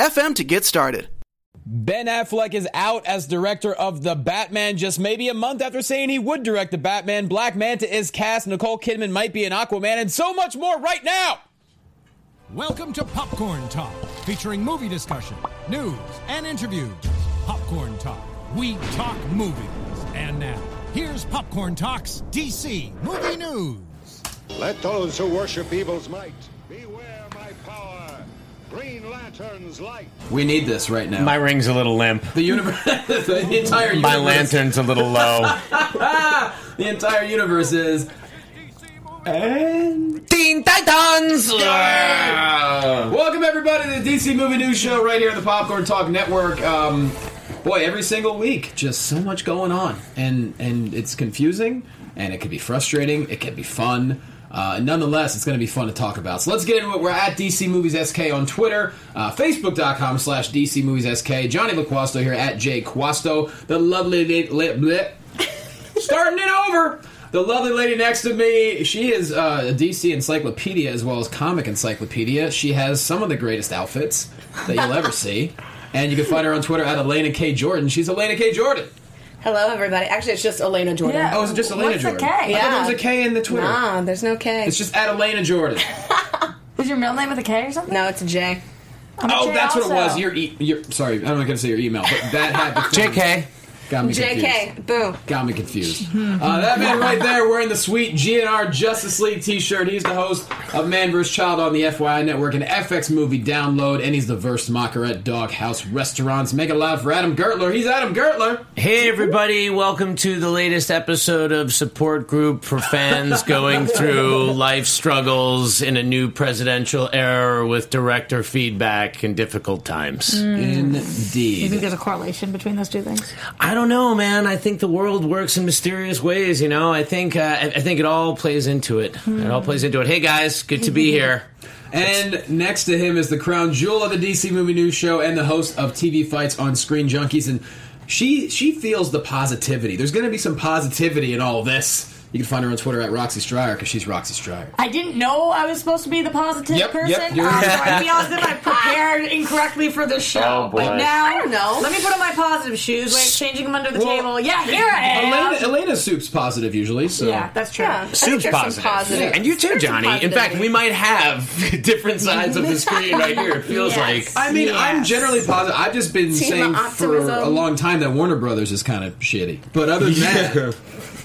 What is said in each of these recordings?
anchor.fm to get started. Ben Affleck is out as director of The Batman just maybe a month after saying he would direct The Batman. Black Manta is cast, Nicole Kidman might be an Aquaman, and so much more right now! Welcome to Popcorn Talk, featuring movie discussion, news, and interviews. Popcorn Talk, we talk movies. And now, here's Popcorn Talk's DC Movie News. Let those who worship evil's might beware my power. Green Lantern's light. We need this right now. My ring's a little limp. the universe, the entire universe. My lantern's a little low. the entire universe is. And Teen Titans! Welcome everybody to the DC Movie News Show right here on the Popcorn Talk Network. Um, boy, every single week, just so much going on, and and it's confusing, and it can be frustrating. It can be fun. Uh, nonetheless, it's going to be fun to talk about. So let's get into it. We're at DC Movies SK on Twitter, uh, Facebook.com slash DC Movies SK. Johnny LaQuasto here at J Quasto. The lovely lady, li- bleh. starting it over. The lovely lady next to me, she is uh, a DC encyclopedia as well as comic encyclopedia. She has some of the greatest outfits that you'll ever see. And you can find her on Twitter at Elena K. Jordan. She's Elena K. Jordan. Hello, everybody. Actually, it's just Elena Jordan. Yeah. Oh, is it just Elena What's the Jordan? K? I thought there Yeah. was a K in the Twitter. Nah, there's no K. It's just at Elena Jordan. Is your middle name with a K or something? no, it's a J. I'm Oh, J that's what it was. Your, e- your sorry, I'm not gonna say your email, but that had the thing. JK. Got me confused. JK. Boom. Got me confused. Uh, that man right there wearing the sweet GNR Justice League t-shirt. He's the host of Man vs. Child on the FYI Network, and FX movie download, and he's the verse mocker at Doghouse Restaurants. Make it loud for Adam Gertler. He's Adam Gertler. Hey, everybody. Welcome to the latest episode of Support Group for fans going through life struggles in a new presidential era with director feedback and difficult times. Indeed. You think there's a correlation between those two things? I don't know, man. I think the world works in mysterious ways. You know, I think uh, I I think it all plays into it. It all plays into it. Hey, guys, good to be here. And next to him is the crown jewel of the DC Movie News Show and the host of TV Fights on Screen Junkies. And she she feels the positivity. There's going to be some positivity in all this. You can find her on Twitter at Roxy Striar because she's Roxy Striar. I didn't know I was supposed to be the positive Yep, person. yep, you're- um, so I feel as if I prepared incorrectly for the show. Oh, boy. But now, I don't know. Let me put on my positive shoes. Wait, changing them under the Well, table. Yeah, here I am. Elena, Elena Soup's positive usually, so yeah, that's true. Yeah. Soup's positive. positive. And you too, There's Johnny. In fact, we might have different sides of the screen right here. It feels Yes. like. I mean, I'm generally positive. I've just been Team saying for a long time that Warner Brothers is kind of shitty. But other than that,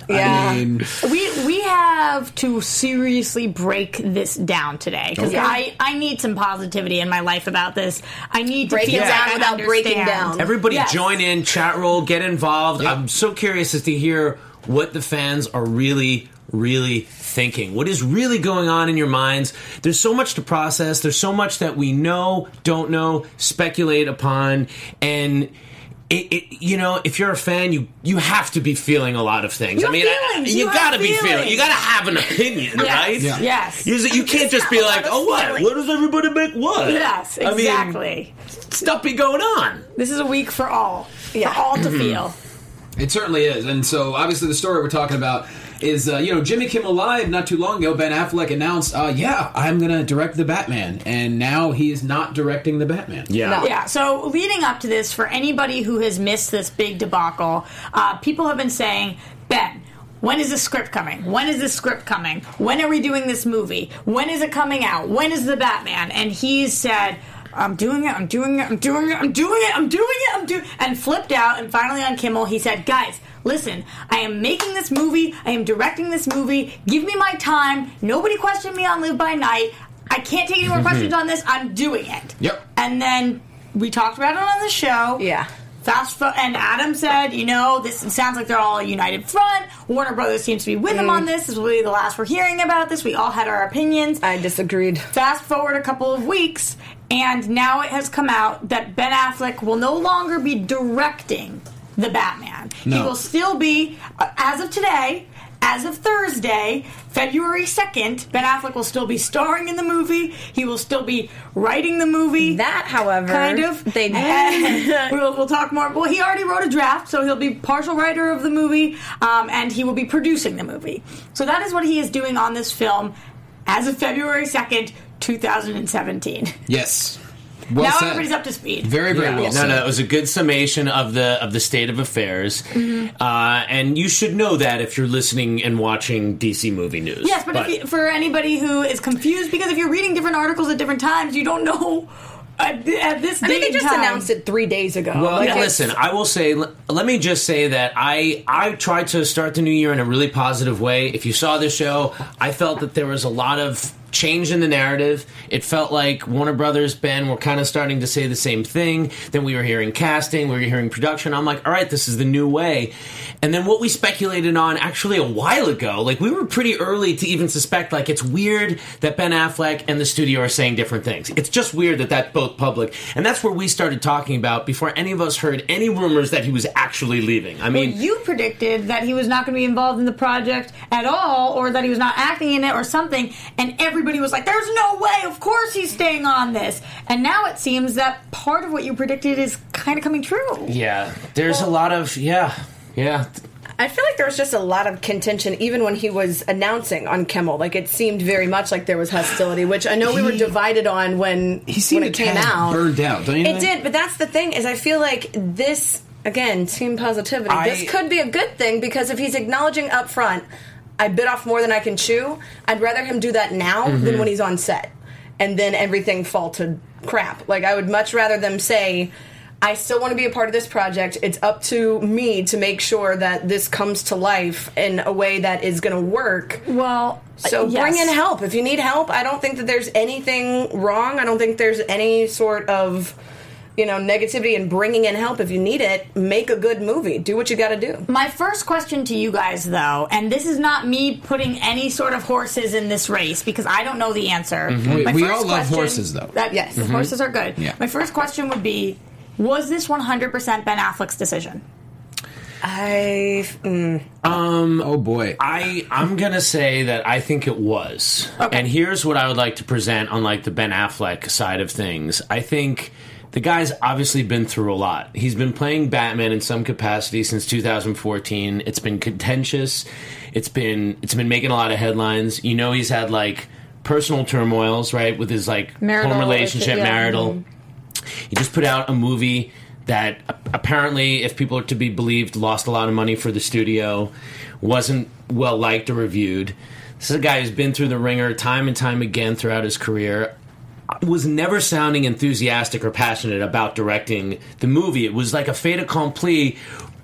Yeah. I mean, We we have to seriously break this down today because Okay. I, I need some positivity in my life about this. I need to Break feel it down I without breaking down. Everybody Yes. join in, chat roll, get involved. Yep. I'm so curious as to hear what the fans are really, really thinking. What is really going on in your minds? There's so much to process. There's so much that we know, don't know, speculate upon, and. It, it, you know, if you're a fan, you you have to be feeling a lot of things. You I mean, I- you, You gotta be feeling. You gotta have an opinion, right? Yeah. Yes. You, you can't just be like, oh, what? What does everybody make what? Yes, I mean, exactly. stuff be going on. this is a week for all. Yeah. For all to feel. It certainly is, and so obviously the story we're talking about is uh, you know Jimmy Kimmel Live not too long ago. Ben Affleck announced, uh, "Yeah, I'm going to direct the Batman," and now he is not directing the Batman. Yeah. No. Yeah, so leading up to this, for anybody who has missed this big debacle, uh, people have been saying, Ben, when is the script coming? When is the script coming? When are we doing this movie? When is it coming out? When is the Batman? And he said, I'm doing it, I'm doing it, I'm doing it, I'm doing it, I'm doing it, I'm doing and flipped out and finally on Kimmel he said, Guys, listen, I am making this movie, I am directing this movie, give me my time, nobody questioned me on Live by Night. I can't take any more mm-hmm. questions on this, I'm doing it. Yep. And then we talked about it on the show. Yeah. Fast fo- and Adam said, you know, this sounds like they're all a united front. Warner Brothers seems to be with them on mm. this. This will be the last we're hearing about this. We all had our opinions. I disagreed. Fast forward a couple of weeks, And now it has come out that Ben Affleck will no longer be directing the Batman. He will still be, uh, as of today, as of Thursday, February 2nd, Ben Affleck will still be starring in the movie. He will still be writing the movie. That, however, kind of. they we'll, we'll talk more. Well, he already wrote a draft, so he'll be partial writer of the movie, um, and he will be producing the movie. So that is what he is doing on this film as of February 2nd, 2017. Yes. Well now said. everybody's up to speed. Very, very Yeah. well no, said. no, it was a good summation of the of the state of affairs, Mm-hmm. uh, and you should know that if you're listening and watching DC movie news. Yes, but, if you, for anybody who is confused, because if you're reading different articles at different times, you don't know at, th- at this I mean, date they just time. announced it three days ago. Well, Like, yeah, listen, I will say, l- let me just say that I I tried to start the new year in a really positive way. If you saw the show, I felt that there was a lot of change in the narrative. It felt like Warner Brothers, Ben, were kind of starting to say the same thing. Then we were hearing casting, we were hearing production. I'm like, all right, this is the new way. And then what we speculated on actually a while ago, like we were pretty early to even suspect, like it's weird that Ben Affleck and the studio are saying different things. It's just weird that that's both public. And that's where we started talking about before any of us heard any rumors that he was actually leaving. I mean, you predicted that he was not going to be involved in the project at all, or that he was not acting in it, or something, and everybody was like, "There's no way! Of course he's staying on this." And now it seems that part of what you predicted is kind of coming true. yeah, there's a lot of, yeah, yeah. I feel like there was just a lot of contention even when he was announcing on Kimmel. Like it seemed very much like there was hostility, which I know we were divided on when He seemed when it came out. burned out, don't you? It think? did, but that's the thing is I feel like this again team positivity. I- this could be a good thing because if he's acknowledging up front, I bit off more than I can chew. I'd rather him do that now Mm-hmm. than when he's on set, and then everything fall to crap. Like I would much rather them say. I still want to be a part of this project. It's up to me to make sure that this comes to life in a way that is going to work. Well, So yes. bring in help. If you need help, I don't think that there's anything wrong. I don't think there's any sort of, you know, negativity and bringing in help. If you need it, make a good movie. Do what you got to do. My first question to you guys, though, and this is not me putting any sort of horses in this race because I don't know the answer. Mm-hmm. We- My we first all love horses, though. That, yes, mm-hmm. horses are good. Yeah. My first question would be: Was this 100% Ben Affleck's decision? I mm, um, Oh boy. I I'm gonna say that I think it was. Okay. And here's what I would like to present on like the Ben Affleck side of things. I think the guy's obviously been through a lot. He's been playing Batman in some capacity since 2014. It's been contentious. It's been it's been making a lot of headlines. You know he's had like personal turmoils, right, with his like Marital home relationship, yeah. marital. He just put out a movie that apparently, if people are to be believed, lost a lot of money for the studio, wasn't well liked or reviewed. This is a guy who's been through the ringer time and time again throughout his career. Was never sounding enthusiastic or passionate about directing the movie. It was like a fait accompli.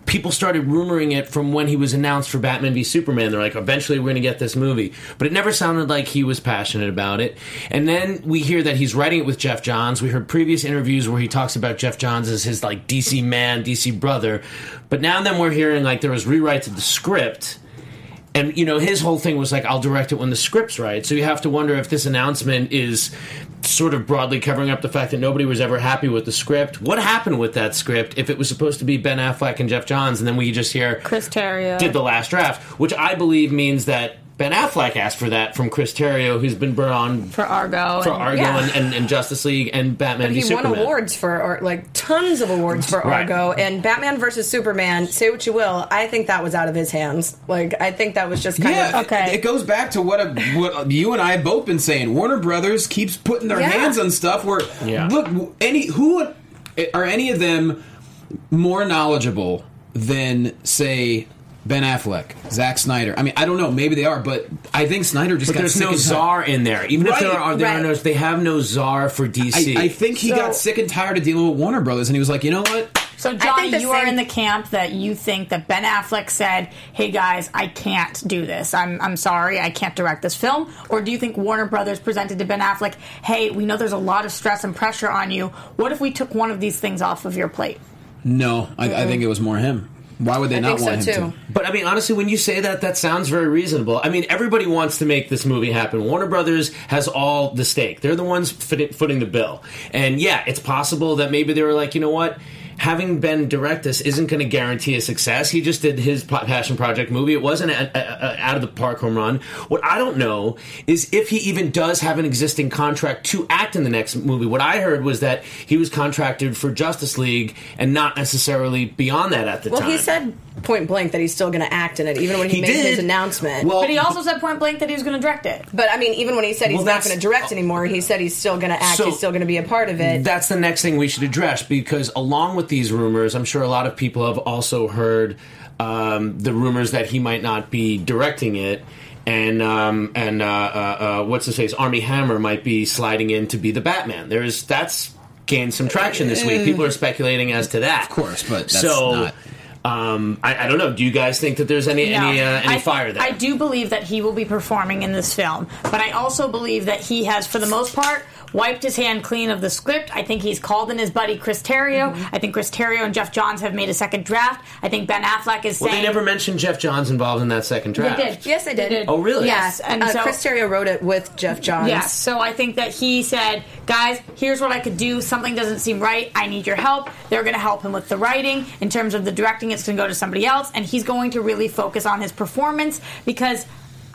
People started rumoring it from when he was announced for Batman v Superman. They're like, eventually we're going to get this movie. But it never sounded like he was passionate about it. And then we hear that he's writing it with Geoff Johns. We heard previous interviews where he talks about Geoff Johns as his like DC man, DC brother. But now and then we're hearing like there was rewrites of the script. And you know his whole thing was like I'll direct it when the script's right. So you have to wonder if this announcement is sort of broadly covering up the fact that nobody was ever happy with the script. What happened with that script if it was supposed to be Ben Affleck and Geoff Johns, and then we just hear Chris Terrio did the last draft, which I believe means that Ben Affleck asked for that from Chris Terrio, who's been brought on for Argo. for and- Argo yeah. and, and, and Justice League and Batman v he Superman. won awards for or, like tons of awards for Right. Argo and Batman versus Superman. Say what you will, I think that was out of his hands. Like I think that was just kind Yeah, of Okay. It, it goes back to what a, what you and I have both been saying. Warner Brothers keeps putting their Yeah. hands on stuff where Yeah. look any who are any of them more knowledgeable than say Ben Affleck, Zack Snyder. I mean, I don't know. Maybe they are, but I think Snyder just But got there's sick no and tired- czar in there. Even if there Right, are, there are right. no, they have no czar for DC. I, I think he So- got sick and tired of dealing with Warner Brothers, and he was like, you know what? So, Johnny, the you are same- in the camp that you think that Ben Affleck said, "Hey guys, I can't do this. I'm I'm sorry, I can't direct this film." Or do you think Warner Brothers presented to Ben Affleck, "Hey, we know there's a lot of stress and pressure on you. What if we took one of these things off of your plate?" No, I, I think it was more him. Why would they I not think want so him too. to? But I mean, honestly, when you say that, that sounds very reasonable. I mean, everybody wants to make this movie happen. Warner Brothers has all the stake. They're the ones footing the bill. And yeah, it's possible that maybe they were like, you know what? Having Ben direct this isn't going to guarantee a success. He just did his passion project movie. It wasn't a, a, a out of the park home run. What I don't know is if he even does have an existing contract to act in the next movie. What I heard was that he was contracted for Justice League and not necessarily beyond that at the Well, time. Well, he said point blank that he's still going to act in it, even when he, He made his announcement. Well, But he also said point blank that he was going to direct it. but I mean, even when he said he's Well, not going to direct anymore, he said he's still going to act. So- he's still going to be a part of it. That's the next thing we should address because, along with these rumors, I'm sure a lot of people have also heard um, the rumors that he might not be directing it. And um, and uh, uh, uh, what's his face? Armie Hammer might be sliding in to be the Batman. There's that's gained some traction this week. People are speculating as to that. Of course, but that's so. not- Um, I, I don't know. Do you guys think that there's any any uh, any I, fire there? I do believe that he will be performing in this film, but I also believe that he has, for the most part, wiped his hand clean of the script. I think he's called in his buddy Chris Terrio. Mm-hmm. I think Chris Terrio and Geoff Johns have made a second draft. I think Ben Affleck is well, saying they never mentioned Geoff Johns involved in that second draft. They draft. did. yes, they did. Oh, really? Yes, and uh, so Chris Terrio wrote it with Geoff Johns. Yes, so I think that he said, guys, here's what I could do. Something doesn't seem right. I need your help. They're going to help him with the writing. In terms of the directing, it's going to go to somebody else. And he's going to really focus on his performance because,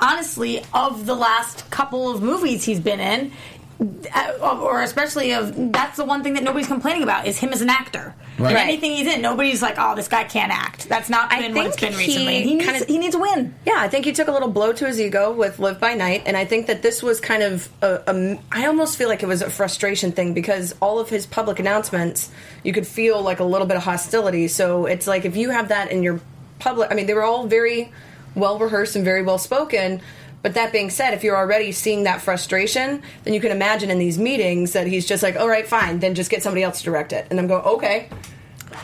honestly, of the last couple of movies he's been in, Uh, or especially of that's the one thing that nobody's complaining about is him as an actor. Right. And anything he's in, nobody's like, "Oh, this guy can't act." That's not I been what it's think been he recently. He needs, kinda- he needs a win. Yeah, I think he took a little blow to his ego with Live by Night, and I think that this was kind of a, a. I almost feel like it was a frustration thing because all of his public announcements, you could feel like a little bit of hostility. So it's like if you have that in your public, I mean, they were all very well rehearsed and very well spoken. But that being said, if you're already seeing that frustration, then you can imagine in these meetings that he's just like, "All right, fine, then just get somebody else to direct it," and I'm going, "Okay,"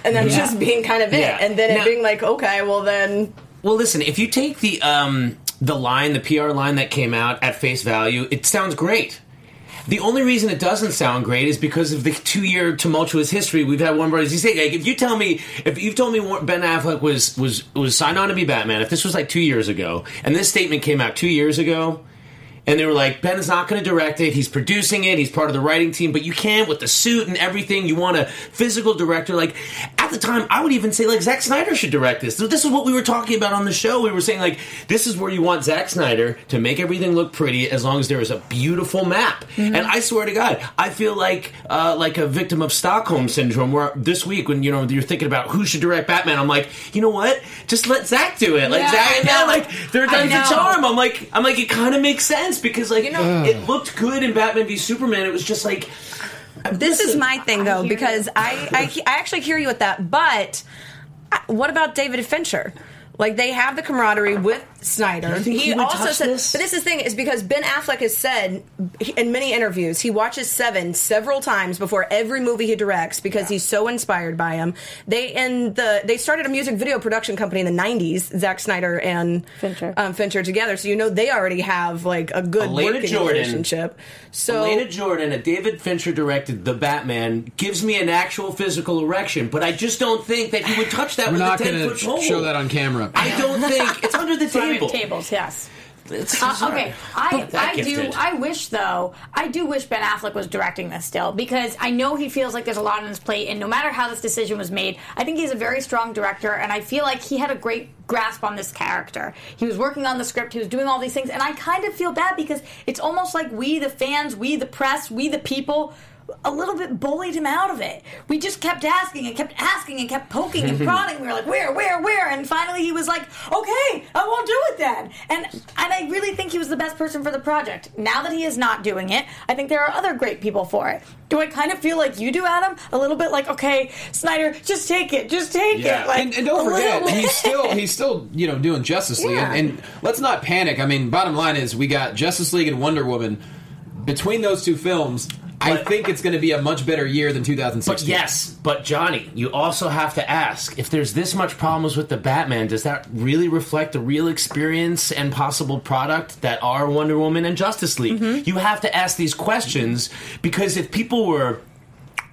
and then just being kind of it, Yeah. and then Now- it being like, "Okay, well then." Well, listen, if you take the um, the line, the PR line that came out at face value, it sounds great. The only reason it doesn't sound great is because of the two year tumultuous history we've had. One Brothers. You say, like, if you tell me, if you've told me Ben Affleck was was was signed on to be Batman, if this was like two years ago, and this statement came out two years ago. And they were like, Ben is not going to direct it. He's producing it. He's part of the writing team, but you can't with the suit and everything. You want a physical director. Like at the time, I would even say like Zack Snyder should direct this. So this is what we were talking about on the show. We were saying like this is where you want Zack Snyder to make everything look pretty, as long as there is a beautiful map. And I swear to God, I feel like uh, like a victim of Stockholm syndrome. Where this week, when you know you're thinking about who should direct Batman, I'm like, you know what? Just let Zack do it. Like Yeah, Zack, and then know. like third time's the charm. I'm like, I'm like, it kind of makes sense because like you know Ugh. it looked good in Batman v Superman. It was just like This is my thing, though, because I, I I actually hear you with that. But what about David Fincher? Like they have the camaraderie with Snyder. think he would also touch said, this? but this is the thing is because Ben Affleck has said in many interviews he watches Seven several times before every movie he directs because he's so inspired by him. They in the they started a music video production company in the '90s. Zack Snyder and Fincher. um, Fincher together, so you know they already have like a good Elena working Jordan. relationship. So Elena Jordan, a David Fincher directed The Batman, gives me an actual physical erection, but I just don't think that he would touch that We're with not a ten going foot to pole. show that on camera. I don't think it's under the That's why we have table. tables, yes. It's- Uh, okay, I, I do. I wish though. I do wish Ben Affleck was directing this still because I know he feels like there's a lot on his plate, and no matter how this decision was made, I think he's a very strong director, and I feel like he had a great grasp on this character. He was working on the script, he was doing all these things, and I kind of feel bad because it's almost like we, the fans, we, the press, we, the people. A little bit bullied him out of it. We just kept asking and kept asking and kept poking and prodding. We were like, "Where, where, where?" And finally, he was like, "Okay, I won't do it then." And and I really think he was the best person for the project. Now that he is not doing it, I think there are other great people for it. Do I kind of feel like you do, Adam? A little bit like, "Okay, Snyder, just take it, just take Yeah. it." Like, and, and don't forget, he's still he's still you know doing Justice League, Yeah. and, and let's not panic. I mean, bottom line is we got Justice League and Wonder Woman. Between those two films, I think it's going to be a much better year than 2016. But yes, but Johnny, you also have to ask if there's this much problems with the Batman, does that really reflect the real experience and possible product that are Wonder Woman and Justice League? Mm-hmm. You have to ask these questions because if people were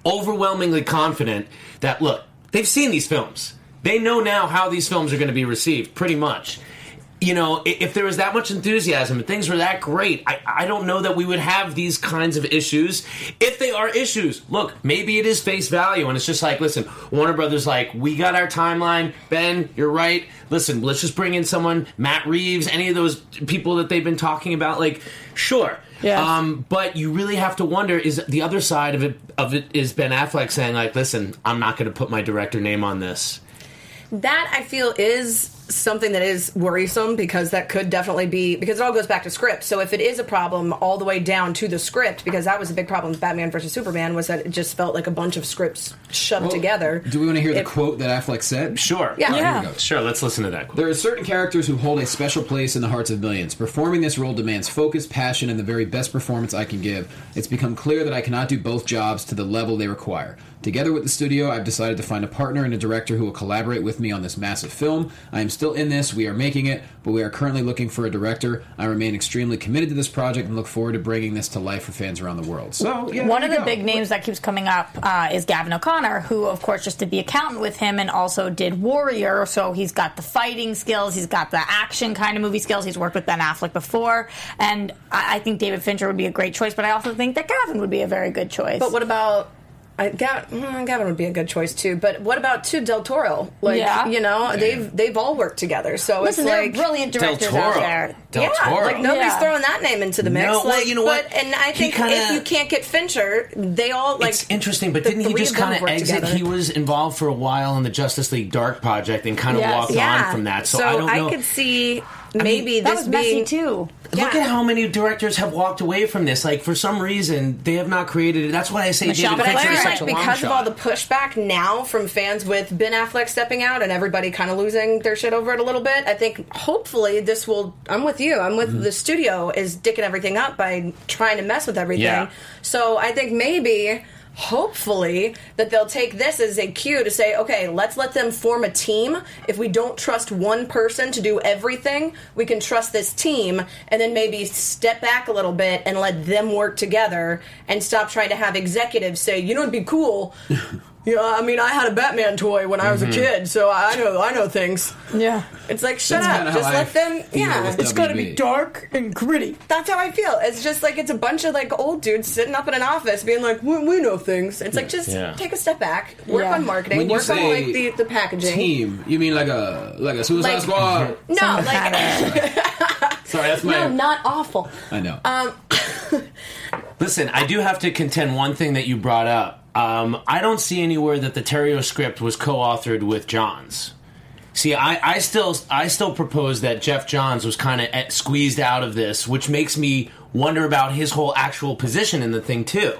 overwhelmingly confident that look, they've seen these films. They know now how these films are going to be received, pretty much. You know, if there was that much enthusiasm and things were that great, I, I don't know that we would have these kinds of issues. If they are issues, look, maybe it is face value, and it's just like, listen, Warner Brothers, like, we got our timeline. Ben, you're right. Listen, let's just bring in someone, Matt Reeves, any of those people that they've been talking about. Like, sure. Yes. Um, but you really have to wonder: is the other side of it of it is Ben Affleck saying like, "Listen, I'm not going to put my director name on this." That I feel is something that is worrisome because that could definitely be because it all goes back to script. So if it is a problem all the way down to the script, because that was a big problem with Batman versus Superman was that it just felt like a bunch of scripts shoved Well, together. Do we want to hear the quote that Affleck said? Sure. Yeah. All right, Yeah. Here we go. Sure. Let's listen to that. Quote. There are certain characters who hold a special place in the hearts of millions. Performing this role demands focus, passion, and the very best performance I can give. It's become clear that I cannot do both jobs to the level they require. Together with the studio, I've decided to find a partner and a director who will collaborate with me on this massive film. I am still in this, we are making it, but we are currently looking for a director. I remain extremely committed to this project and look forward to bringing this to life for fans around the world. So, yeah, One of the go. big names that keeps coming up uh, is Gavin O'Connor, who, of course, just did the accountant with him and also did Warrior. So he's got the fighting skills, he's got the action kind of movie skills. He's worked with Ben Affleck before, and I, I think David Fincher would be a great choice. But I also think that Gavin would be a very good choice. But what about I, Gavin, mm, Gavin would be a good choice too. But what about too Del Toro? Like Yeah. you know, they've they've all worked together. So Listen, it's there like brilliant directors out there. Del yeah, Toro. like nobody's Yeah. throwing that name into the mix. No, well, like, you know but, what? And I think kinda- if you can't get Fincher, they all like. it's interesting, but didn't he just kind of exit? together. He was involved for a while in the Justice League Dark project and kind of Yes. walked yeah, on from that. So, I don't know. I could see maybe that this was messy too. Look Yeah. at how many directors have walked away from this. Like for some reason, they have not created it. That's why I say Michelle David But I Fincher is like such a long because of all the pushback now from fans with Ben Affleck stepping out and everybody kind of losing their shit over it a little bit, I think hopefully this will. I'm with you. I'm with Mm-hmm. the studio is dicking everything up by trying to mess with everything. Yeah. So I think maybe. Hopefully, that they'll take this as a cue to say, okay, let's let them form a team. If we don't trust one person to do everything, we can trust this team, and then maybe step back a little bit and let them work together and stop trying to have executives say, you know, it'd be cool. Yeah, I mean, I had a Batman toy when I was a kid, so I know I know things. Yeah. It's like shut That's up, kinda just how I let them. feel Yeah, with it's WB. dark and gritty. that's how I feel. It's just like it's a bunch of like old dudes sitting up in an office being like, "We, we know things." It's like just Yeah. take a step back, work Yeah. on marketing, When you work on say like the, the packaging. Team, you mean like a like a Suicide Like- Squad? No, like Sorry, that's my. no, not awful. I know. Um, Listen, I do have to contend one thing that you brought up. Um, I don't see anywhere that the Terrio script was co-authored with Johns. See, I, I still I still propose that Geoff Johns was kind of squeezed out of this, which makes me wonder about his whole actual position in the thing too.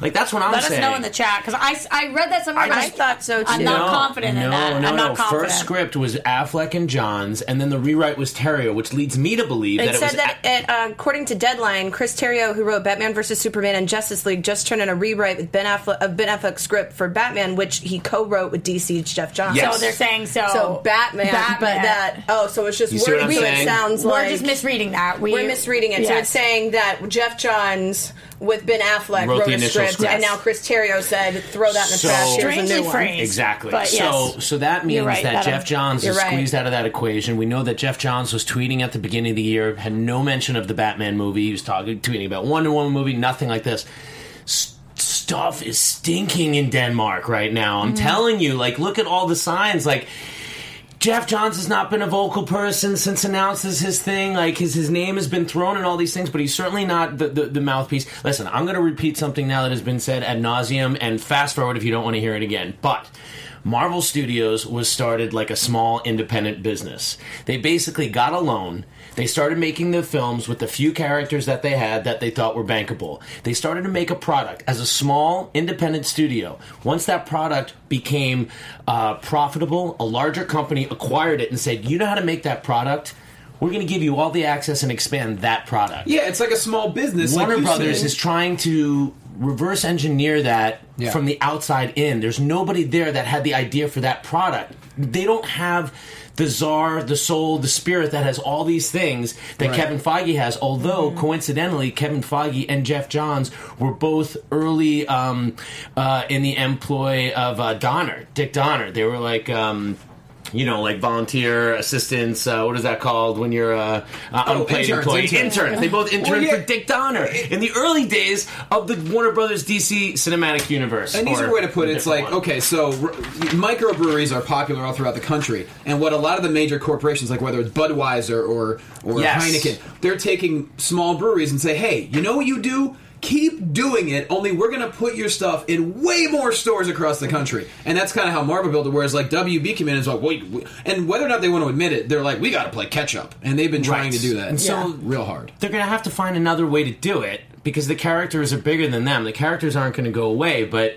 Like that's what I'm Let saying. us know in the chat because I, I read that somewhere. I but just- thought so, too. I'm too. not no, confident no, in that. No, I'm not no. confident. First script was Affleck and Johns, and then the rewrite was Terrio, which leads me to believe It that it said was. that, it, uh, according to Deadline, Chris Terrio, who wrote Batman vs Superman and Justice League, just turned in a rewrite with Ben Affleck of Ben Affleck's script for Batman, which he co-wrote with DC's Geoff Johns. Yes. So they're saying so. So Batman, but that oh, so it's just You see what wording so it saying? sounds we're like just misreading that. We, we're misreading it. So it's saying that Geoff Johns with Ben Affleck Wrote wrote, the a initial script, script. and now Chris Terrio said, "Throw that in the So- trash." Here's a Strangely new one. phrased. Exactly. But so, yes. so that means right, that that'll- Geoff Johns is right. squeezed out of that equation. We know that Geoff Johns was tweeting at the beginning of the year, had no mention of the Batman movie. He was talking, tweeting about Wonder Woman movie, nothing like this. S- stuff is stinking in Denmark right now. I'm mm. telling you. Like, look at all the signs. Like. Geoff Johns has not been a vocal person since announces his thing. Like his his name has been thrown in all these things, but he's certainly not the, the, the mouthpiece. Listen, I'm going to repeat something now that has been said ad nauseum, and fast forward if you don't want to hear it again. But Marvel Studios was started like a small independent business. They basically got a loan. They started making the films with the few characters that they had that they thought were bankable. They started to make a product as a small independent studio. Once that product became uh, profitable, a larger company acquired it and said, "You know how to make that product." We're going to give you all the access and expand that product. yeah, it's like a small business. Warner you Brothers said. is trying to reverse engineer that Yeah. from the outside in. There's nobody there that had the idea for that product. They don't have the czar, the soul, the spirit that has all these things that Right. Kevin Feige has. Although coincidentally, Kevin Feige and Geoff Johns were both early um, uh, in the employ of uh, Donner, Dick Donner. They were like. Um, you know, like volunteer assistants. Uh, what is that called when you're uh, uh, Oh, unpaid interns, employee? interns. Interns. They both interned Well, yeah. for Dick Donner in the early days of the Warner Brothers DC cinematic universe. An easier way to put it, it's like one. okay, so r- microbreweries are popular all throughout the country, and what a lot of the major corporations, like whether it's Budweiser or or Yes. Heineken, they're taking small breweries and say, hey, you know what you do? Keep doing it. Only we're going to put your stuff in way more stores across the country, and that's kind of how Marvel built it. Whereas like WB came in and is like, wait, and whether or not they want to admit it, they're like, we got to play catch up, and they've been trying Right. to do that. And so- Yeah. real hard. they're going to have to find another way to do it because the characters are bigger than them. The characters aren't going to go away, but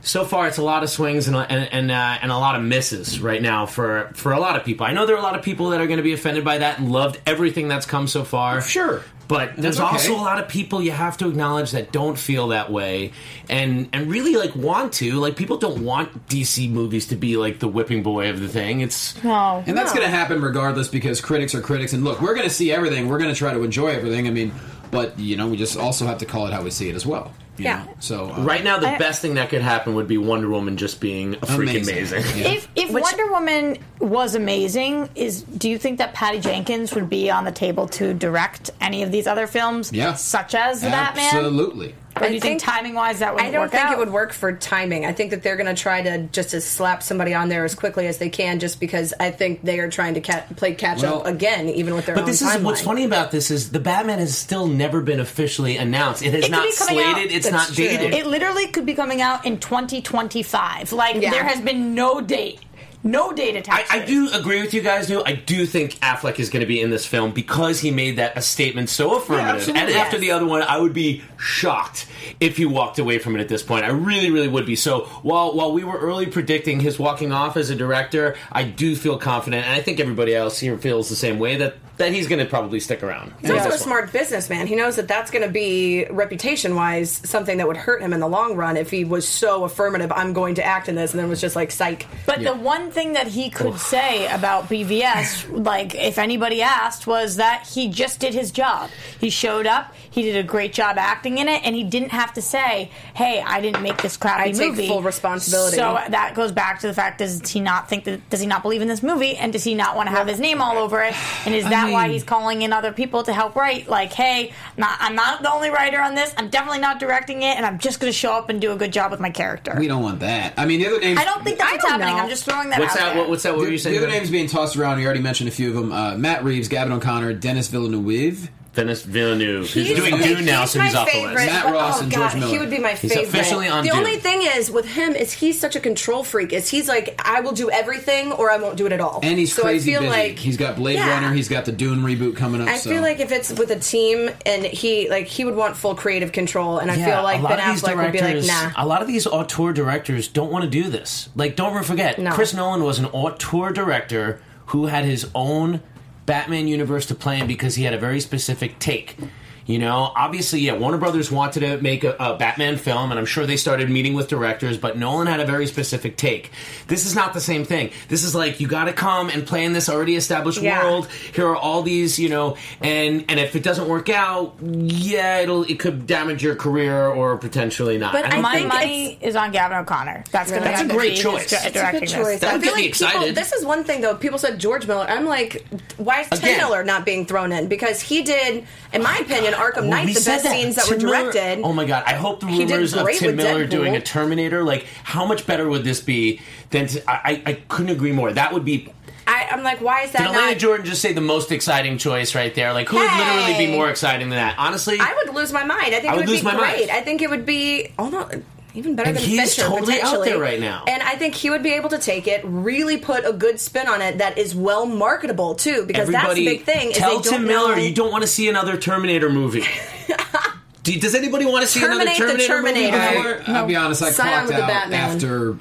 so far it's a lot of swings and and and, uh, and a lot of misses right now for for a lot of people. I know there are a lot of people that are going to be offended by that and loved everything that's come so far. Sure. But there's okay. also a lot of people you have to acknowledge that don't feel that way and and really like want to. Like people don't want DC movies to be like the whipping boy of the thing. It's No. And that's going to happen regardless because critics are critics. And look, we're going to see everything. We're going to try to enjoy everything. I mean, but you know, we just also have to call it how we see it as well. You Yeah. know? So uh, right now the I- best thing that could happen would be Wonder Woman just being a freaking amazing. Yeah. If if Which- Wonder Woman was amazing, is do you think that Patty Jenkins would be on the table to direct any of these other films? Yeah. such as the Batman. Absolutely. Or do you I think, think- timing wise that would I don't work think out? it would work for timing. I think that they're going to try to just to slap somebody on there as quickly as they can, just because I think they are trying to ca- play catch Well, up again, even with their But own this is what's funny about this is the Batman has still never been officially announced. It has It not be coming out- slated. It's That's not true. dated. It literally could be coming out in 2025. Like Yeah. there has been no date, no date I, attached. I to do agree with you guys. Do I do think Affleck is going to be in this film because he made that a statement so affirmative. absolutely. and after the other one, I would be shocked if he walked away from it at this point. I really, really would be. So while while we were early predicting his walking off as a director, I do feel confident, and I think everybody else here feels the same way that that he's going to probably stick around. He's also a smart businessman. He knows that that's going to be reputation wise something that would hurt him in the long run if he was so affirmative. I'm going to act in this, and then was just like psych. But the one thing that he could say about BVS, like if anybody asked, was that he just did his job. He showed up, he did a great job acting in it, and he didn't have to say, "Hey, I didn't make this crappy I take movie." full responsibility. So that goes back to the fact: does he not think that? Does he not believe in this movie? And does he not want to have his name all over it? And is that why he's calling in other people to help write? Like, hey, not, I'm not the only writer on this. I'm definitely not directing it, and I'm just going to show up and do a good job with my character. We don't want that. I mean, the other names. I don't think that's what's don't happening. know. I'm just throwing that What's out that? there. What, what's that? What were you saying? the other names being tossed around, we already mentioned a few of them. Uh, Matt Reeves, Gavin O'Connor, Denis Villeneuve. Denis Villeneuve. He's, He's- doing okay, Dune now, so my he's off the favorite, list. Matt oh, Ross oh, and God, George Miller. He would be my He's favorite. officially on the Dune. only thing is with him is he's such a control freak. Is he's like I will do everything or I won't do it at all. And he's so crazy I feel busy. like he's got Blade Yeah. Runner. He's got the Dune reboot coming up. I so. feel like if it's with a team and he like he would want full creative control, and I feel like a lot Ben of these Affleck would be like, directors- nah. A lot of these auteur directors don't want to do this. Like, don't forget, No. Chris Nolan was an auteur director who had his own Batman universe to play in because he had a very specific take. You know, obviously, yeah, Warner Brothers wanted to make a, a Batman film, and I'm sure they started meeting with directors, but Nolan had a very specific take. This is not the same thing. This is like, you gotta come and play in this already established Yeah. world. Here are all these, you know, and and if it doesn't work out, yeah, it'll it could damage your career or potentially not. But My think- money is on Gavin O'Connor. That's going to That's a great choice. Directing It's a good this. choice. That I would feel get me like people. excited. This is one thing though. People said George Miller. I'm like, why is Tim Miller not being thrown in? Because he did, in my opinion, Arkham Well, Knight the best scenes that Tim were Miller- directed. oh my god! I hope the rumors of great Tim Miller Deadpool. doing a Terminator. Like, how much better would this be than? To, I, couldn't agree more. That would be. I, I'm like, why is that Did Elena not? Jordan just say the most exciting choice right there? Like, who would literally be more exciting than that? Honestly, I would lose my mind. I think I it would would, lose be my mind. great. I think it would be almost even better And than he's Fincher totally out potentially. there right now. And I think he would be able to take it, really put a good spin on it that is well marketable too, because that's the big thing. Is tell they don't Tim Miller know- you don't want to see another Terminator movie. Do does anybody want to see Terminate another Terminator, Terminator. movie? I, I'll be honest. I Sign on clocked with the out Batman. after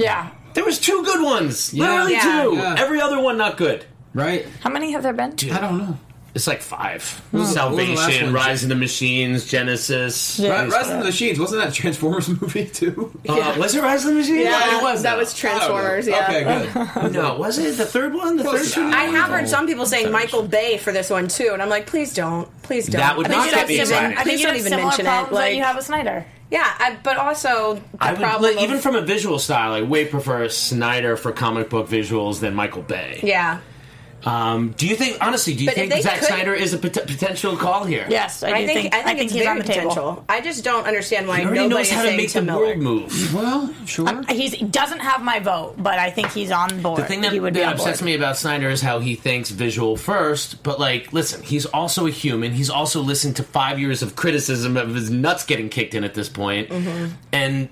Yeah. There was two good ones. Yeah. Literally Yeah. two. Yeah. Every other one not good. right. How many have there been? I don't know. It's like five. was the- what was the last Salvation, one? Rise of the Machines, Genisys. Yeah. Ri- Rise of the Machines wasn't that a Transformers movie too? Uh, was it Rise of the Machines? Yeah, it was that now. was Transformers. I Yeah. don't. Okay, good. No, was it the third one? The Close third enough. one? I have heard some people saying Michael Bay for this one too, and I'm like, please don't, please don't. That would I think not you get don't me even- excited. I think you don't even mention it. That Like, you have with Snyder. Yeah, I, but also the I would, problem like, even from a visual style, I way prefer Snyder for comic book visuals than Michael Bay. yeah. Um, do you think, honestly, do you But think they Zack could- Snyder is a pot- potential call here? Yes, I, do I think, I think it's he's very on the table. potential. I just don't understand why He already nobody knows is how to saying make the Tim Miller. world move. Well, sure. He's, he doesn't have my vote, but I think he's on board. The thing that, he would be that on upsets board. me about Snyder is how he thinks visual first, but like, listen, he's also a human. He's also listened to five years of criticism of his nuts getting kicked in at this point. and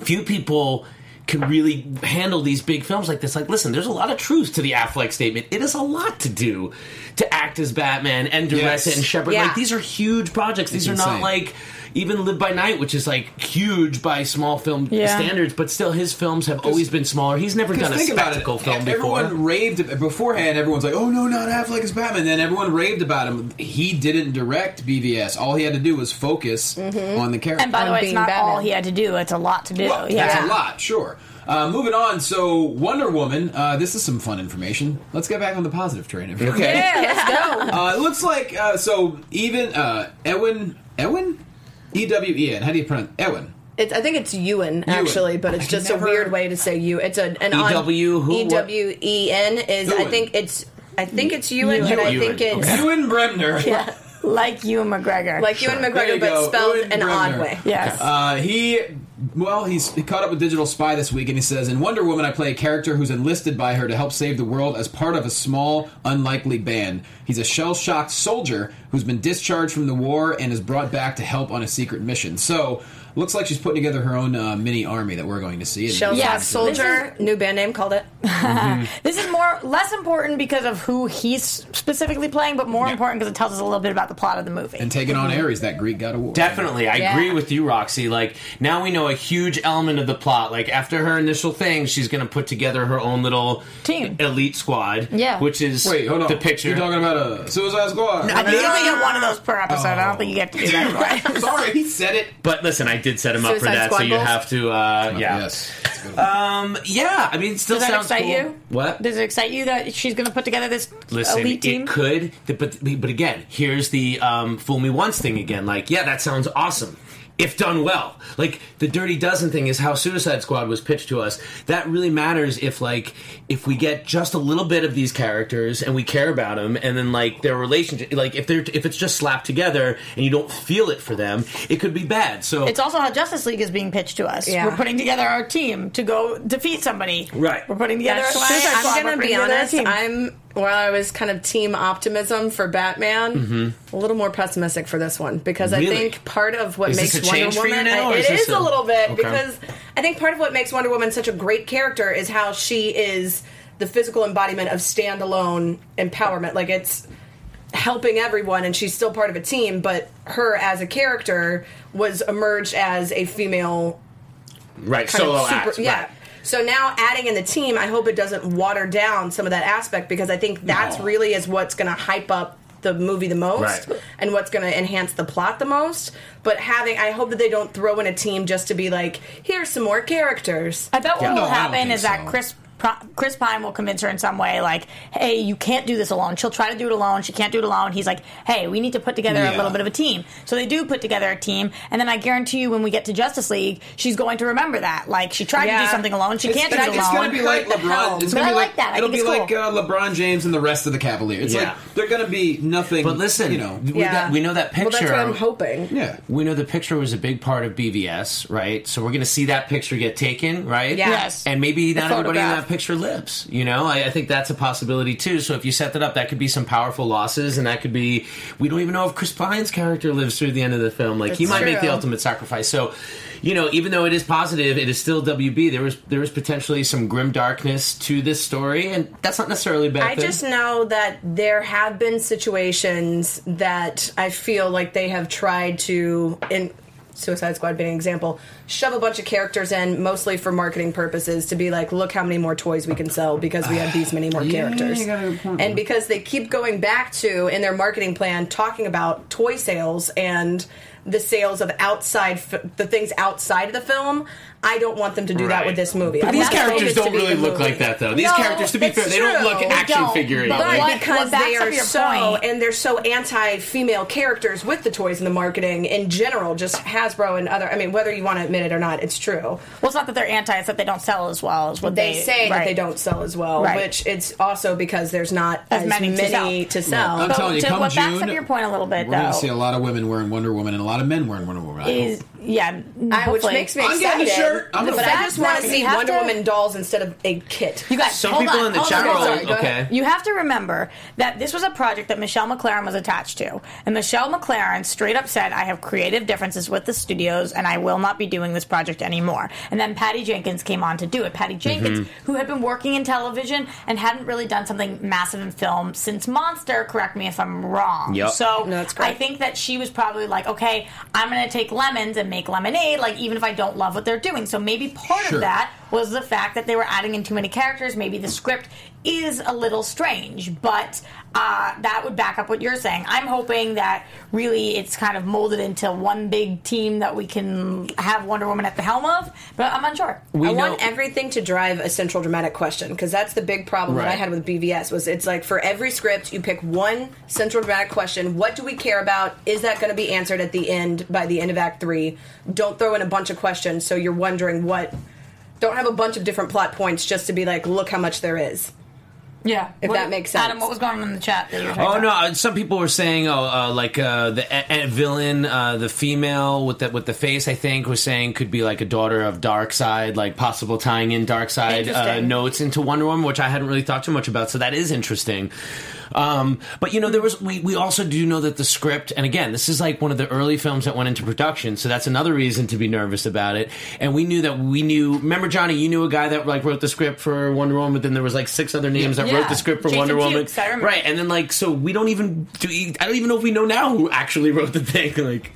few people can really handle these big films like this. Like, listen, there's a lot of truth to the Affleck statement. It is a lot to do to act as Batman and direct Yes. it and shepherd. Yeah. Like, these are huge projects. These It's are not like even Live by Night, which is like huge by small film Yeah. standards, but still his films have always been smaller. He's never done a think spectacle film before. Everyone raved beforehand. Everyone's like, "Oh no, not Affleck as Batman." Then everyone raved about him. He didn't direct BVS. All he had to do was focus on the character. And by the way, it's being not Batman. all he had to do. It's a lot to do. Well, yeah. That's a lot, sure. Uh, moving on, so Wonder Woman. Uh, this is some fun information. Let's get back on the positive train. everyone. Okay. Yeah, let's go. Uh, it looks like uh, so. Even uh, Ewan, Ewan, E W E N. How do you pronounce Ewan? It's, I think it's Ewan actually, but it's I just never- a weird way to say you. It's a an EW who? E W E N is. I think it's. I think it's Ewan, Ewan. and I Ewan, think it's okay. Ewan Bremner. yeah, like Ewan McGregor. like Ewan McGregor, but go. spelled Ewan an odd way. yes. Uh, he, well, he's he caught up with Digital Spy this week, and he says, "In Wonder Woman, I play a character who's enlisted by her to help save the world as part of a small, unlikely band. He's a shell-shocked soldier who's been discharged from the war and is brought back to help on a secret mission. So, looks like she's putting together her own uh, mini army that we're going to see. And- Shell Yeah, Shock Soldier, new band name called it. This is more less important because of who he's specifically playing, but more important because it tells us a little bit about the plot of the movie. and taking on Ares, that Greek god of war. Definitely, I Yeah. agree with you, Roxy. Like now we know a huge element of the plot. Like after her initial thing, she's going to put together her own little Team. elite squad. Yeah. which is Wait, hold on. the picture. You're talking about a Suicide Squad? I think you only get one of those per episode. I don't think you get to do that twice. Sorry, he said it. but listen, I did set him up for Suicide that, so Squad you goals? have to. Uh, yeah, Yes. That's a good. um, yeah. I mean, it still Does that sounds excite cool. you? What? Does it excite you that she's going to put together this Listen, elite team? it could, but but again, here's the um, fool me once thing again. Like, yeah, that sounds awesome. If done well, like the Dirty Dozen thing is how Suicide Squad was pitched to us. That really matters if like if we get just a little bit of these characters and we care about them, and then like their relationship, like if they're if it's just slapped together and you don't feel it for them, it could be bad. So It's also how Justice League is being pitched to us. Yeah. We're putting together our team to go defeat somebody. Right. We're putting together That's a why Suicide Squad. I'm gonna be together a honest. I'm while I was kind of team optimism for Batman, Mm-hmm. a little more pessimistic for this one because I think part of what Is makes Wonder change for you Woman now, or it is is a a- little bit Okay. because I think part of what makes Wonder Woman such a great character is how she is the physical embodiment of standalone empowerment. Like it's helping everyone and she's still part of a team, but her as a character was emerged as a female right, solo super, act, yeah. right. So now adding in the team, I hope it doesn't water down some of that aspect because I think that's No. really is what's going to hype up the movie the most Right. and what's going to enhance the plot the most. But having, I hope that they don't throw in a team just to be like, here's some more characters. I bet what Yeah. will No, I don't happen think is that. Chris Pro- Chris Pine will convince her in some way, like, "Hey, you can't do this alone." She'll try to do it alone. She can't do it alone. He's like, "Hey, we need to put together a little bit of a team." So they do put together a team, and then I guarantee you, when we get to Justice League, she's going to remember that. Like, she tried to do something alone. She It's- can't do it's, it it's alone. gonna be like LeBron. It's gonna I be like that. I it'll think be it's like cool. uh, LeBron James and the rest of the Cavaliers. It's Yeah. like they're gonna be nothing. But listen, you know, we, Yeah. got, we know that Well, picture. that's what I'm hoping. yeah. We know the picture was a big part of BVS, right? So we're going to see that picture get taken, right? Yeah. Yes. And maybe not everybody in photograph. that picture lives. You know, I, I think that's a possibility too. So if you set that up, that could be some powerful losses, and that could be. We don't even know if Chris Pine's character lives through the end of the film. Like he might make the ultimate sacrifice. So. You know, even though it is positive, it is still WB. There was there was potentially some grim darkness to this story, and that's not necessarily bad I thing. just know that there have been situations that I feel like they have tried to, in Suicide Squad being an example, shove a bunch of characters in, mostly for marketing purposes, to be like, look how many more toys we can sell because we have these many more Yeah, characters. you got a good point. And because they keep going back to, in their marketing plan, talking about toy sales and the sales of outside, f- the things outside of the film, I don't want them to do that with this movie. But I these characters don't really look movie. like that, though. These No, characters, to be it's fair, they don't look action Don't, figure but But what- because what backs they are your so, point- and they're so anti-female characters with the toys and the marketing in general, just Hasbro and other. I mean, whether you want to admit it or not, it's true. Well, it's not that they're anti; it's that they don't sell as well as what They, they, say that they don't sell as well, Right. which it's also because there's not As as, many many, to to sell. sell. I'm But telling you, to- come what backs up your point a little bit, We're going to see a lot of women wearing Wonder Woman and a lot of men wearing Wonder Woman. I Is hope. Yeah, I, which hopefully. makes me I'm excited. getting a shirt. I'm but gonna- I just want to see Wonder to- Woman dolls instead of a kit. You guys, Some hold people on, in the hold chat on, roll, sorry, go okay. ahead. You have to remember that this was a project that Michelle MacLaren was attached to, and Michelle MacLaren straight up said, "I have creative differences with the studios, and I will not be doing this project anymore." And then Patty Jenkins came on to do it. Patty Jenkins, Mm-hmm. who had been working in television and hadn't really done something massive in film since Monster. Correct me if I'm wrong. Yep. So No, that's correct. I think that she was probably like, "Okay, I'm going to take lemons and make lemonade." Like even if I don't love what they're doing, so maybe part Sure. of that was the fact that they were adding in too many characters. Maybe the script is a little strange, but uh, that would back up what you're saying. I'm hoping that really it's kind of molded into one big team that we can have Wonder Woman at the helm of, but I'm unsure. We I know- want everything to drive a central dramatic question because that's the big problem that I had with BVS was it's like for every script you pick one central dramatic question. What do we care about? Is that going to be answered at the end by the end of Act Three? Don't throw in a bunch of questions so you're wondering what. Don't have a bunch of different plot points just to be like, look how much there is. Yeah, If that makes sense. Adam, what was going on in the chat? That you were Oh about? no! uh, Some people were saying, oh, uh, like uh, the a- a- villain, uh, the female with the with the face, I think, was saying could be like a daughter of Darkseid, like possible tying in Darkseid uh, Interesting. notes into Wonder Woman, which I hadn't really thought too much about. So that is interesting. Um, but you know, there was we we also do know that the script, and again, this is like one of the early films that went into production, so that's another reason to be nervous about it. And we knew that we knew. Remember, Johnny, you knew a guy that like wrote the script for Wonder Woman, but then there was like six other names that Yeah. wrote the script for Jason Wonder Woman, Fuchs, I remember. right? And then like, so we don't even do. I don't even know if we know now who actually wrote the thing. Like,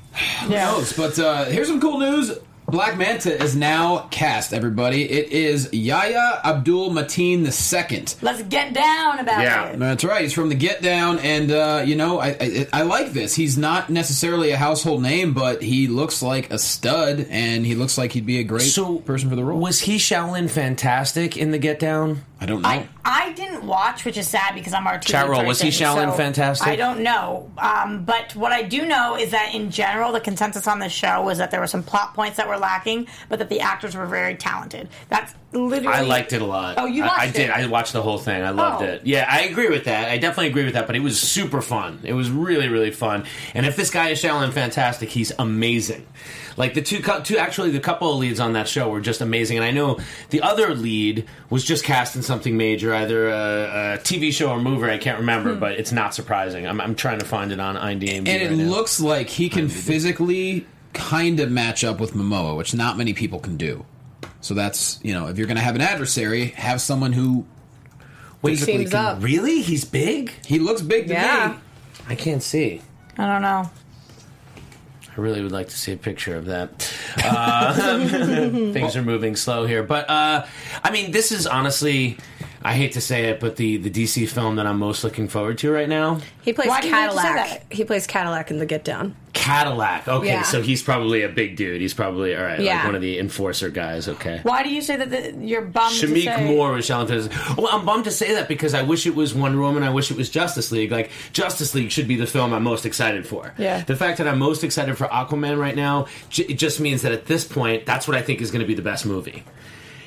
Yeah. knows? But uh, here's some cool news. Black Manta is now cast, everybody. It is Yahya Abdul Mateen II. Let's get down about Yeah. it. That's right. He's from the Get Down, and uh, you know, I, I I like this. He's not necessarily a household name, but he looks like a stud, and he looks like he'd be a great so person for the role. Was he Shaolin fantastic in the Get Down? I don't know. I, I didn't watch, which is sad because I'm our TV Chat roll, was he Shaolin so fantastic? I don't know. Um, but what I do know is that in general, the consensus on the show was that there were some plot points that were lacking, but that the actors were very talented. That's literally. I liked it a lot. Oh, you I- watched I, did. it? I watched the whole thing. I loved Oh. it. Yeah, I agree with that. I definitely agree with that. But it was super fun. It was really, really fun. And if this guy is Shaolin fantastic, he's amazing. Like the two, two actually, the couple of leads on that show were just amazing. And I know the other lead was just cast in something major, either a, a TV show or movie. I can't Hmm. remember, but it's not surprising. I'm, I'm trying to find it on IMDb. and it right now. looks like he can physically kind of match up with Momoa, which not many people can do. So that's you know, if you're going to have an adversary, have someone who Wait, physically can. up. really? He's big? He looks big to Yeah. me. I can't see. I don't know. I really would like to see a picture of that. Uh, things are moving slow here, but uh, I mean, this is honestly, I hate to say it, but the the DC film that I'm most looking forward to right now, He plays Why do you have to say Cadillac. He plays Cadillac in the Get Down. Cadillac. Okay, Yeah. so he's probably a big dude. He's probably all right, like one of the enforcer guys. Okay. Why do you say that the, you're bummed? to Shameik say- Moore was Shaolin Well, I'm bummed to say that because I wish it was Wonder Woman. I wish it was Justice League. Like Justice League should be the film I'm most excited for. Yeah. The fact that I'm most excited for Aquaman right now, j- it just means that at this point, that's what I think is going to be the best movie.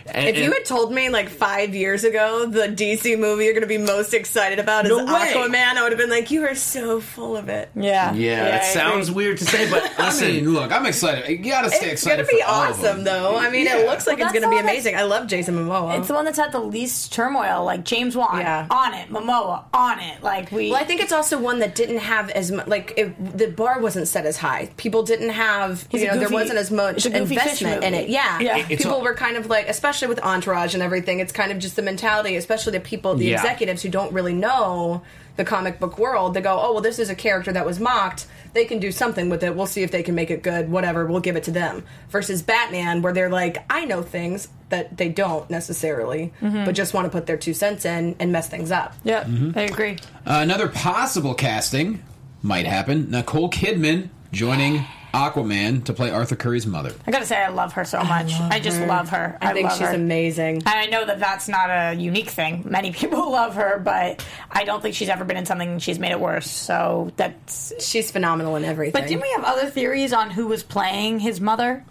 And- If you had told me like five years ago the DC movie you're going to be most excited about is No way. Aquaman, I would have been like, you are so full of it. Yeah. yeah, I that agree. sounds weird to say, but I listen, mean, look, I'm excited. You got to stay It's excited. It's going to be for all of awesome, though. I mean, Yeah. it looks like Well, it's going to be amazing. I love Jason Momoa. It's the one that's had the least turmoil, like James Wan Yeah. on it, Momoa on it. Like we. well, I think it's also one that didn't have as much. Like it, the bar wasn't set as high. People didn't have. He's you a know, there wasn't as much it's a goofy fish investment in it. Yeah, Yeah. It's people all- were kind of like, especially with Entourage and everything. It's kind of just the mentality, especially the people, the Yeah. executives who don't really know the comic book world. They go, oh well, this is a character that was mocked. They can do something with it. We'll see if they can make it good. Whatever, we'll give it to them. Versus Batman, where they're like, I know things that they don't necessarily, Mm-hmm. but just want to put their two cents in and mess things up. yeah, Mm-hmm. I agree. Uh, another possible casting might happen. Nicole Kidman joining Aquaman to play Arthur Curry's mother. I gotta say, I love her so much. I, just love her. I, think love she's her. amazing. And I know that that's not a unique thing. Many people love her, but I don't think she's ever been in something and she's made it worse. So that's. She's phenomenal in everything. But didn't we have other theories on who was playing his mother?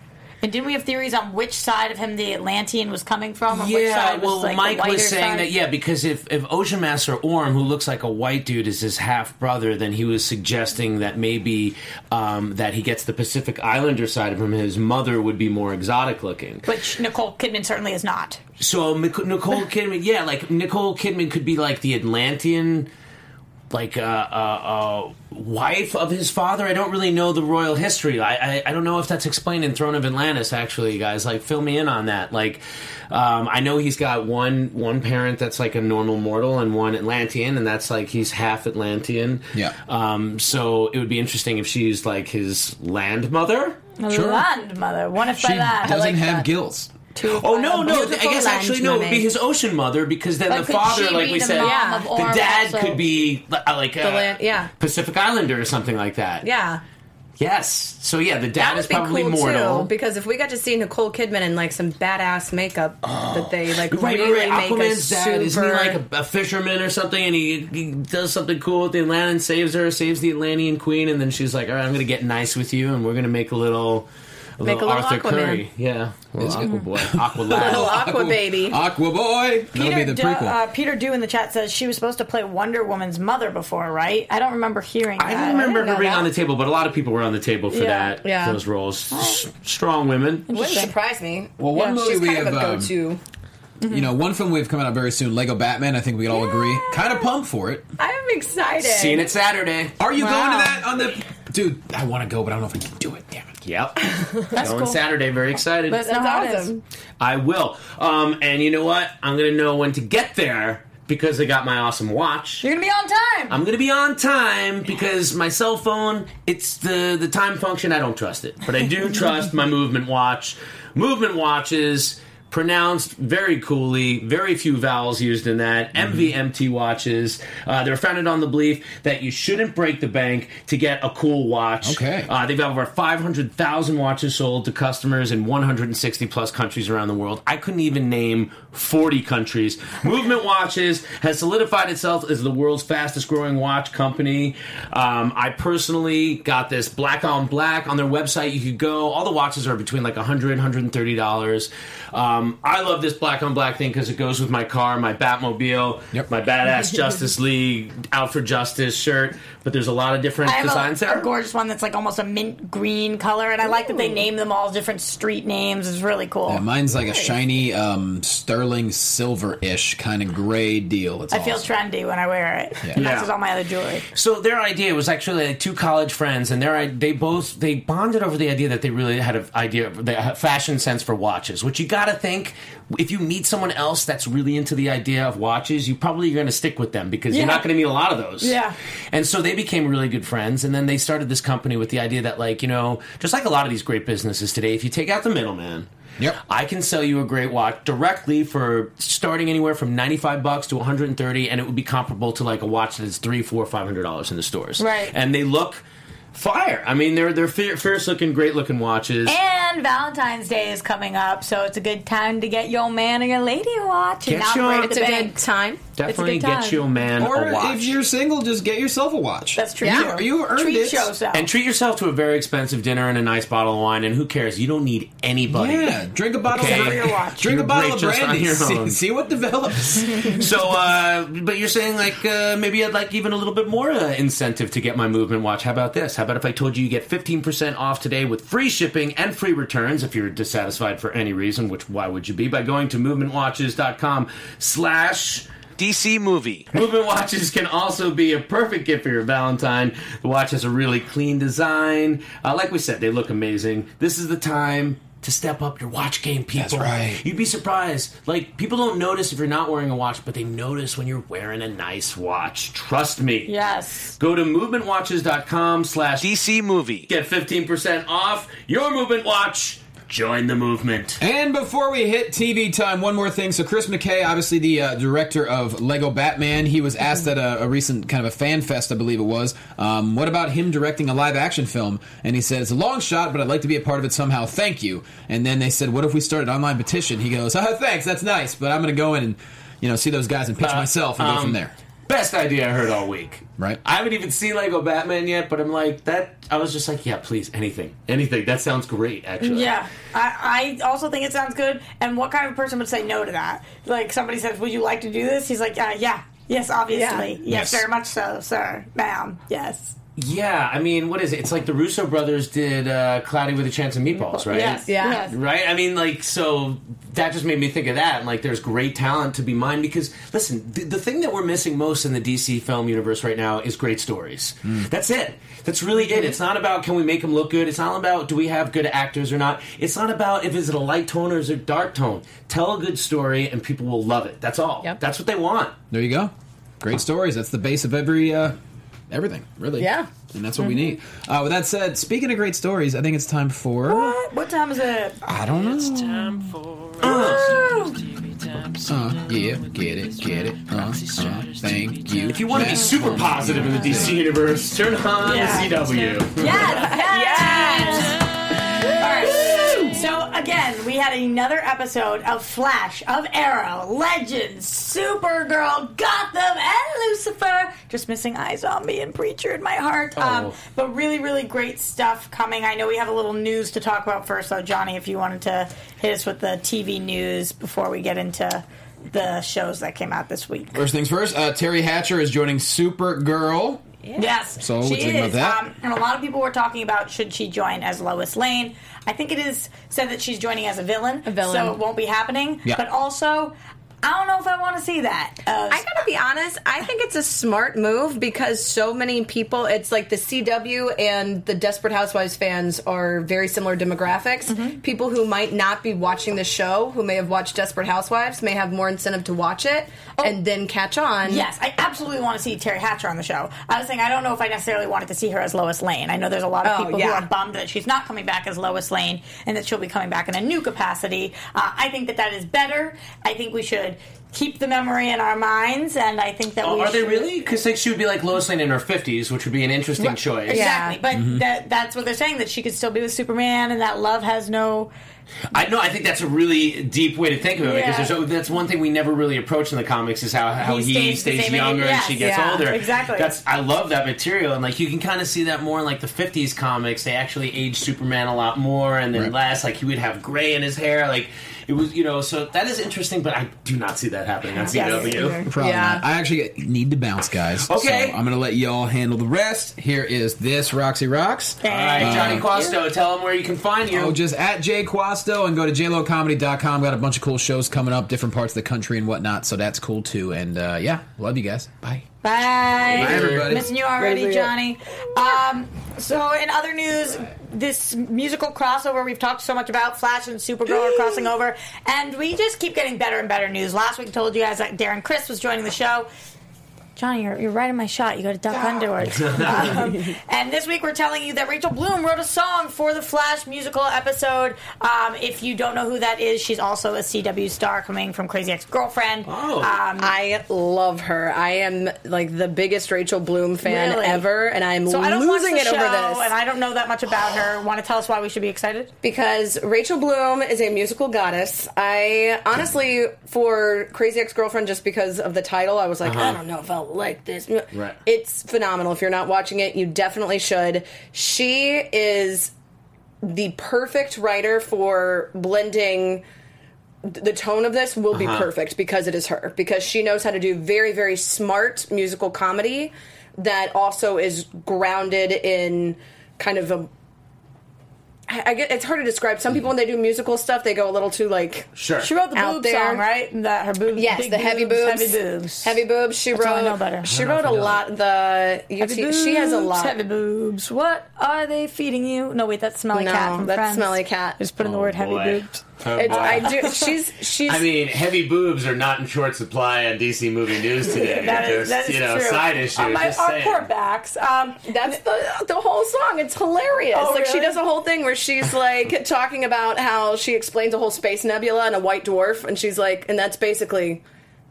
And didn't we have theories on which side of him the Atlantean was coming from? Or which Yeah, side was, well, like, Mike was saying side? that, yeah, because if, if Ocean Master Orm, who looks like a white dude, is his half brother, then he was suggesting that maybe um, that he gets the Pacific Islander side of him, and his mother would be more exotic looking. Which Nicole Kidman certainly is not. So Nicole Kidman, yeah, like Nicole Kidman could be like the Atlantean, like a, uh, uh, wife of his father. I don't really know the royal history. I, I I don't know if that's explained in Throne of Atlantis. Actually, guys, like fill me in on that. Like, um, I know he's got one one parent that's like a normal mortal and one Atlantean, and that's like he's half Atlantean. Yeah. Um, so it would be interesting if she's like his land mother. Sure. Land mother. One if She by that. doesn't like have that. gills. Oh no, no! I guess actually no. It would be his ocean mother because then But the could father, she like be we the said, mom Yeah. of the Orm dad also? could be uh, like a land- yeah. Pacific Islander or something like that. yeah. Yes. So yeah, the That dad would is be probably cool mortal. too, because if we got to see Nicole Kidman in like some badass makeup that they like Right, right, really right. make a Aquaman's super. dad isn't he like a, a fisherman or something, and he, he does something cool with the Atlantean, saves her, saves the Atlantean queen, and then she's like, "All right, I'm going to get nice with you, and we're going to make a little." A Make little a little Arthur Aquaman. Curry, yeah, little Is it- Aqua boy, Aqua little. Aqua baby. Aqua Boy. That'll be the Du- prequel. uh, Peter Dew in the chat says she was supposed to play Wonder Woman's mother before, right? I don't remember hearing that. I remember didn't her know being that. on the table, but a lot of people were on the table for Yeah. that. Yeah. those roles, S- strong women. Wouldn't surprise me. Well, one Yeah, movie she's we kind of have, a um, go-to. you know, one film we have coming out very soon, Lego Batman. I think we can all agree. Kind of pumped for it. I'm excited. Seeing it Saturday. Are you Wow. going to that on the? Dude, I want to go, but I don't know if I can do it. Damn it. Yep, That's going cool. Saturday. Very excited. Let's know That's how it is. awesome. I will. Um, and you know what? I'm gonna know when to get there because I got my awesome watch. You're gonna be on time. I'm gonna be on time because my cell phone, it's the the time function. I don't trust it, but I do trust my movement watch. Movement watches. Pronounced very coolly, very few vowels used in that. MVMT watches. Uh, they're founded on the belief that you shouldn't break the bank to get a cool watch. Okay. Uh, they've got over 500,000 watches sold to customers in 160 plus countries around the world. I couldn't even name 40 countries. Movement Watches has solidified itself as the world's fastest growing watch company. Um, I personally got this black on black on their website. You could go, all the watches are between like 100 $130. Um, I love this black on black thing because it goes with my car, my Batmobile, Yep. my badass Justice League Out for Justice shirt. But there's a lot of different I have designs a, there. a gorgeous one that's like almost a mint green color, and I like that they name them all different street names. It's really cool. Yeah, mine's like a shiny um, sterling silver-ish kind of gray deal. It's I feel trendy when I wear it. Yeah. It matches Yeah. all my other jewelry. So their idea was actually like two college friends, and their they both they bonded over the idea that they really had an idea, of the fashion sense for watches. Which you got to think, if you meet someone else that's really into the idea of watches, you probably are going to stick with them because you're not going to meet a lot of those. Yeah. And so they became really good friends, and then they started this company with the idea that, like, you know, just like a lot of these great businesses today, if you take out the middleman. Yep. I can sell you a great watch directly for starting anywhere from 95 bucks to 130 and it would be comparable to like a watch that's three, four, five hundred dollars in the stores. Right. And they look fire. I mean, they're they're fier- fierce looking, great looking watches. And Valentine's Day is coming up, so it's a good time to get your man or your lady a watch Get not your- break It's a good time. Definitely it's a good get time. your man Or a watch. if you're single, just get yourself a watch. That's true. Yeah. too. You earned Treat it. yourself. and treat yourself to a very expensive dinner and a nice bottle of wine. And who cares? You don't need anybody. Yeah, drink a bottle Okay. of your watch. Drink a bottle of brandy. your See, see what develops. So, uh, but you're saying like uh, maybe I'd like even a little bit more uh, incentive to get my movement watch. How about this? How about if I told you you get 15% off today with free shipping and free returns if you're dissatisfied for any reason? Which why would you be? By going to movementwatches.com slash. DC movie. Movement watches can also be a perfect gift for your Valentine. The watch has a really clean design. Uh, like we said, they look amazing. This is the time to step up your watch game, people. That's right. You'd be surprised. Like people don't notice if you're not wearing a watch, but they notice when you're wearing a nice watch. Trust me. Yes. Go to movementwatches.com slash DC movie. Get 15% off your movement watch Join the movement. And before we hit TV time, one more thing. So Chris McKay, obviously the uh, director of Lego Batman, he was asked at a, a recent kind of a fan fest, I believe it was. Um, what about him directing a live action film? And he said it's a long shot, but I'd like to be a part of it somehow. Thank you. And then they said, what if we started an online petition? He goes, oh, thanks, that's nice, but I'm going to go in and you know see those guys and pitch Uh, myself and go um, from there. Best idea I heard all week. Right. I haven't even seen Lego Batman yet, but I'm like that. I was just like, yeah, please, anything, anything. That sounds great, actually. Yeah, I, I also think it sounds good. And what kind of person would say no to that? Like somebody says, "Would you like to do this?" He's like, uh, "Yeah, yes, obviously, Yeah. yes, Yes. very much so, sir, ma'am, yes." Yeah, I mean, what is it? It's like the Russo brothers did uh, Cloudy with a Chance of Meatballs, right? Yes, Yeah. yes. Right? I mean, like, so that just made me think of that. And, like, there's great talent to be mined because, listen, the, the thing that we're missing most in the DC film universe right now is great stories. That's it. That's really it. It's not about can we make them look good. It's not about do we have good actors or not. It's not about if is it a light tone or is it a dark tone. Tell a good story and people will love it. That's all. Yep. That's what they want. There you go. Great stories. That's the base of every uh, everything, really. Yeah. And that's what we need. Uh, with that said, speaking of great stories, I think it's time for. What? What time is it? I don't know. It's time for Uh, yeah, get it, get it. Uh, uh, thank you. If you want to be super positive in the DC universe, turn on Yeah. the CW. Yes, yes. All right. So again, we had another episode of Flash, of Arrow, Legends, Supergirl, Gotham, and Lucifer. Just missing iZombie and Preacher in my heart. Um, Oh. but really, really great stuff coming. I know we have a little news to talk about first, though, Johnny. If you wanted to hit us with the TV news before we get into the shows that came out this week. First things first, uh, Teri Hatcher is joining Supergirl. Yes. So, she do about is. that? Um, and a lot of people were talking about should she join as Lois Lane. I think it is said that she's joining as a villain. A villain. So it won't be happening. Yeah. But also, I don't know if I want to see that. Uh, I gotta be honest. I think it's a smart move because so many people. It's like the CW and the Desperate Housewives fans are very similar demographics. Mm-hmm. People who might not be watching the show, who may have watched Desperate Housewives, may have more incentive to watch it and then catch on. Yes, I absolutely want to see Teri Hatcher on the show. I was saying I don't know if I necessarily wanted to see her as Lois Lane. I know there's a lot of Oh, people yeah. who are bummed that she's not coming back as Lois Lane and that she'll be coming back in a new capacity. Uh, I think that that is better. I think we should keep the memory in our minds, and I think that Oh, we are they really? Because like she would be like Lois Lane in her 50s, which would be an interesting choice. Exactly, but Mm-hmm. that, that's what they're saying that she could still be with Superman, and that love has no. I know. I think that's a really deep way to think of it Yeah. because there's, that's one thing we never really approach in the comics is how, how He he, stays stays, the age. younger and she gets yeah, older. exactly. That's I love that material and like you can kind of see that more in like the 50s comics. They actually age Superman a lot more and then Right. less. Like he would have gray in his hair. Like it was, you know. So that is interesting, but I do not see that happening on Yes. CW. Probably Yeah. not. I actually need to bounce, guys. Okay. So I'm going to let y'all handle the rest. Here is this Roxy Rocks. All right, Johnny Quasto, tell them where you can find you. Oh, just at Jay Quasto and go to jlocomedy.com. Got a bunch of cool shows coming up, different parts of the country and whatnot. So that's cool too. And uh, yeah, love you guys. Bye. Bye. Bye, everybody. Missing you already, Great to see Johnny. Um, so, in other news, this musical crossover we've talked so much about, Flash and Supergirl are crossing over, and we just keep getting better and better news. Last week, told you guys that Darren Criss was joining the show. Johnny, you're, you're right in my shot. You got to duck underwards. Um, and this week we're telling you that Rachel Bloom wrote a song for the Flash musical episode. Um, if you don't know who that is, she's also a CW star coming from Crazy Ex-Girlfriend. Oh. Um, I love her. I am like the biggest Rachel Bloom fan Really? ever, and I'm so I don't watch losing the it show, over this. and I don't know that much about her. Want to tell us why we should be excited? because Rachel Bloom is a musical goddess. I honestly, for Crazy Ex Girlfriend, just because of the title, I was like, I don't know if I'll like this. Right. It's phenomenal. If you're not watching it, you definitely should. She is the perfect writer for blending the tone of this will be uh-huh. perfect because it is her because she knows how to do very very smart musical comedy that also is grounded in kind of a I I get it's hard to describe. Some people when they do musical stuff, they go a little too like Sure. She wrote the Out boob there. song, right? That her boobs. yes, big the heavy boobs, heavy boobs, heavy boobs. She That's all I wrote know about her. she I wrote a if I lot. The you Heavy boobs, she has a lot. Heavy boobs. What are they feeding you? No, wait, that's Smelly No, Cat from that's Friends. Smelly Cat. Just put in the Oh, word heavy boy. Boobs. It's, I do. She's she's. I mean, heavy boobs are not in short supply on DC movie news today. That is, Just, that is you know, true. side issue. On my, just our saying. poor backs. Um, That's the the whole song. It's hilarious. Oh, like she does a whole thing where she's like talking about how she explains a whole space nebula and a white dwarf, and she's like, and that's basically,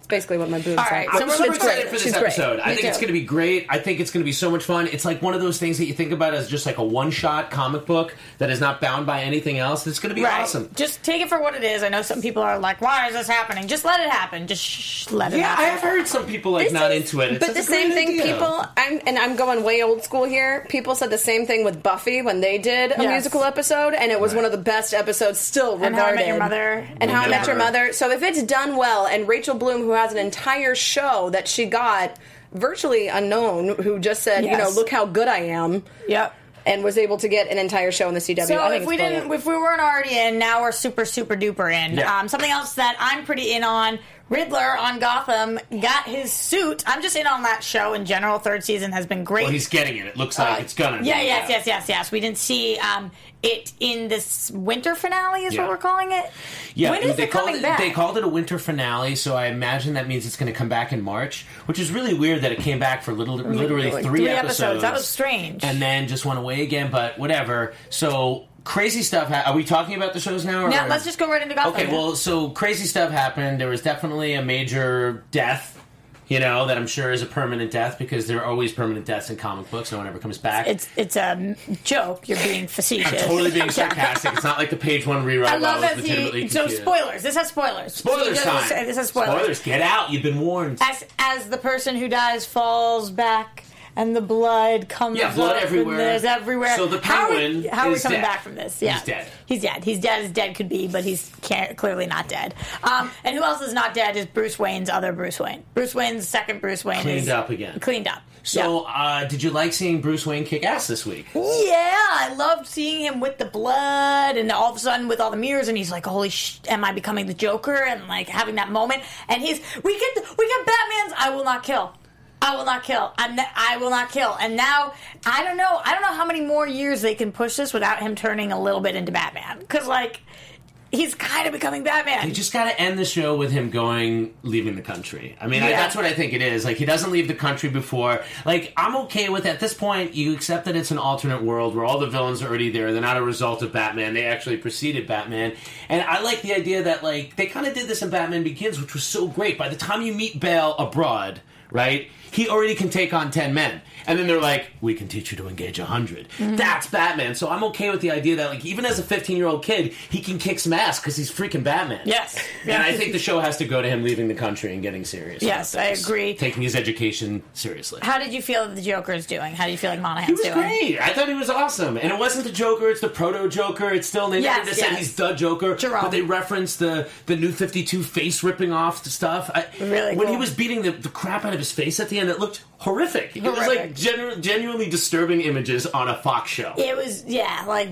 it's basically what my boobs All are. right, It's- so I'm super excited great. for this She's great. episode. I Me think it's going to be great. I think it's going to be so much fun. It's like one of those things that you think about as just like a one-shot comic book that is not bound by anything else. It's going to be right. awesome. Just take it for what it is. I know some people are like, "Why is this happening?" Just let it happen. Just shh, let it happen. Yeah, happen. I have heard some people like This not is- into it. It's but the same thing, idea. people, I'm, and I'm going way old school here. People said the same thing with Buffy when they did a Yes. musical episode, and it was one of the best episodes still And How I. Met Your Mother. and How I Met Your Mother. So if it's done well, and Rachel Bloom, who has an entire show that she got virtually unknown, who just said, you know, look how good I am, Yep. and was able to get an entire show in the CW. So I think if we it's didn't, if we weren't already in, now we're super, super duper in. Yeah. Um, something else that I'm pretty in on. Riddler on Gotham got his suit. I'm just in on that show in general. Third season has been great. Well, he's getting it. It looks like it's gonna. Uh, yeah, yes, yes, yes, yes. We didn't see um, it in this winter finale, is Yeah. what we're calling it. Yeah, when is they it called coming it. back? They called it a winter finale, so I imagine that means it's going to come back in March, which is really weird that it came back for little, literally three, three episodes. That was strange. and then just went away again. But whatever. So crazy stuff. Ha- are we talking about the shows now? Or Now let's just go right into Gotham. Okay, well, so crazy stuff happened. There was definitely a major death. You know that I'm sure is a permanent death because there are always permanent deaths in comic books. No one ever comes back. it's it's a joke. You're being facetious. I'm totally being sarcastic. It's not like the page one rewrite. I love that. So spoilers. This has spoilers. Spoilers So time. This has spoilers. Spoilers. Get out. You've been warned. As as the person who dies falls back and the blood comes. Yeah, blood everywhere. There's everywhere. So the How are Penguin How are we coming dead. back from this? Yeah, He's dead. He's dead. He's dead as dead could be, but he's clearly not dead. Um, and who else is not dead is Bruce Wayne's other Bruce Wayne. Bruce Wayne's second Bruce Wayne Cleaned up again. Cleaned up. So, uh, did you like seeing Bruce Wayne kick ass this week? Yeah, I loved seeing him with the blood, and all of a sudden with all the mirrors, and he's like, "Holy sh! Am I becoming the Joker?" And like having that moment, and he's we get the, we get Batman's "I will not kill." I will not kill. I'm ne- I will not kill. And now I don't know. I don't know how many more years they can push this without him turning a little bit into Batman. Because like he's kind of becoming Batman. You just got to end the show with him going, leaving the country. I mean, I, that's what I think it is. Like, he doesn't leave the country before. Like, I'm okay with at this point. You accept that it's an alternate world where all the villains are already there. They're not a result of Batman. They actually preceded Batman. And I like the idea that like they kind of did this in Batman Begins, which was so great. By the time you meet Bale abroad, right? He already can take on 10 men. And then they're like, we can teach you to engage 100. Mm-hmm. That's Batman. So I'm okay with the idea that, like, even as a 15 year old kid, he can kick some ass because he's freaking Batman. Yes. And I think the show has to go to him leaving the country and getting serious. Yes, I agree. Taking his education seriously. How did you feel that the Joker is doing? How do you feel like He Monaghan's was doing? great. I thought he was awesome. And it wasn't the Joker, it's the proto Joker. It's still, they Yes, never just said he's the Joker. Jerome. But they referenced the, the new 52 face ripping off the stuff. I, Really When he was beating the, the crap out of his face at the end, it looked horrific. It was Horrific. Genu- genuinely disturbing images on a Fox show. It was, yeah, like,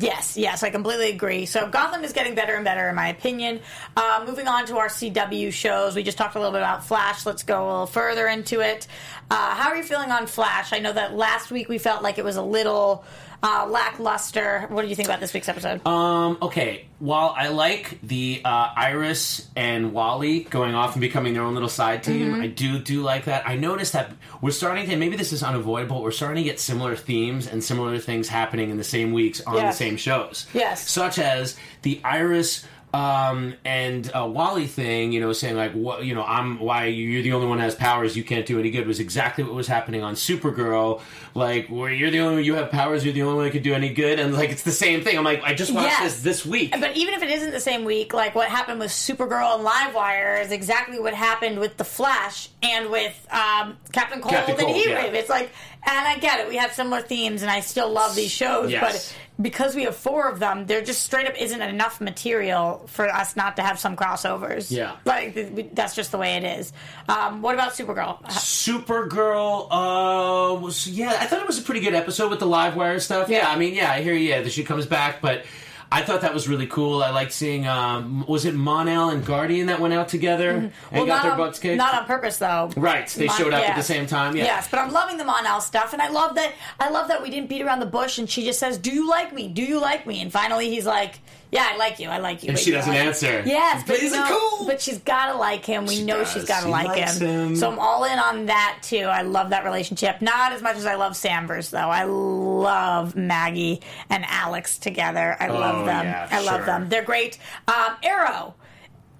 yes, yes, I completely agree. So Gotham is getting better and better, in my opinion. Uh, moving on to our CW shows, we just talked a little bit about Flash. Let's go a little further into it. Uh, how are you feeling on Flash? I know that last week we felt like it was a little uh, lackluster. What do you think about this week's episode? Um, okay, while I like the uh, Iris and Wally going off and becoming their own little side team, Mm-hmm. I do do like that. I noticed that we're starting to maybe this is unavoidable. We're starting to get similar themes and similar things happening in the same weeks on Yes. the same shows. Yes. such as the Iris. Um, and uh, Wally thing, you know, saying like, what, you know, I'm why you're the only one that has powers, you can't do any good, was exactly what was happening on Supergirl. Like, where you're the only one, you have powers, you're the only one that could do any good, and like it's the same thing. I'm like, I just watched Yes. this this week. But even if it isn't the same week, like what happened with Supergirl and Livewire is exactly what happened with The Flash and with um, Captain Cold Captain and Cold, Heat yeah. Wave. It's like, and I get it, we have similar themes, and I still love these shows, Yes. but because we have four of them, there just straight up isn't enough material for us not to have some crossovers. Yeah. like that's just the way it is. Um, what about Supergirl? Supergirl, uh, was yeah, I thought it was a pretty good episode with the live wire stuff. Yeah, I mean, yeah, I hear you. Yeah, that she comes back, but I thought that was really cool. I liked seeing, um, was it Mon-El and Guardian that went out together and got their on, butts kicked? Not on purpose, though. Right, they Mon- showed up at the same time. Yeah, Yes, but I'm loving the Mon-El stuff, and I love that. I love that we didn't beat around the bush, and she just says, "Do you like me? Do you like me?" And finally, he's like, Yeah, I like you. I like you. And she doesn't like- answer. Yes, but, He's you know, "Cool." but she's got to like him. We She know does. she's got to She like likes him. him. So I'm all in on that too. I love that relationship. Not as much as I love Sanvers though. I love Maggie and Alex together. I love Oh, them. yeah, I love sure. them. They're great. Um, Arrow.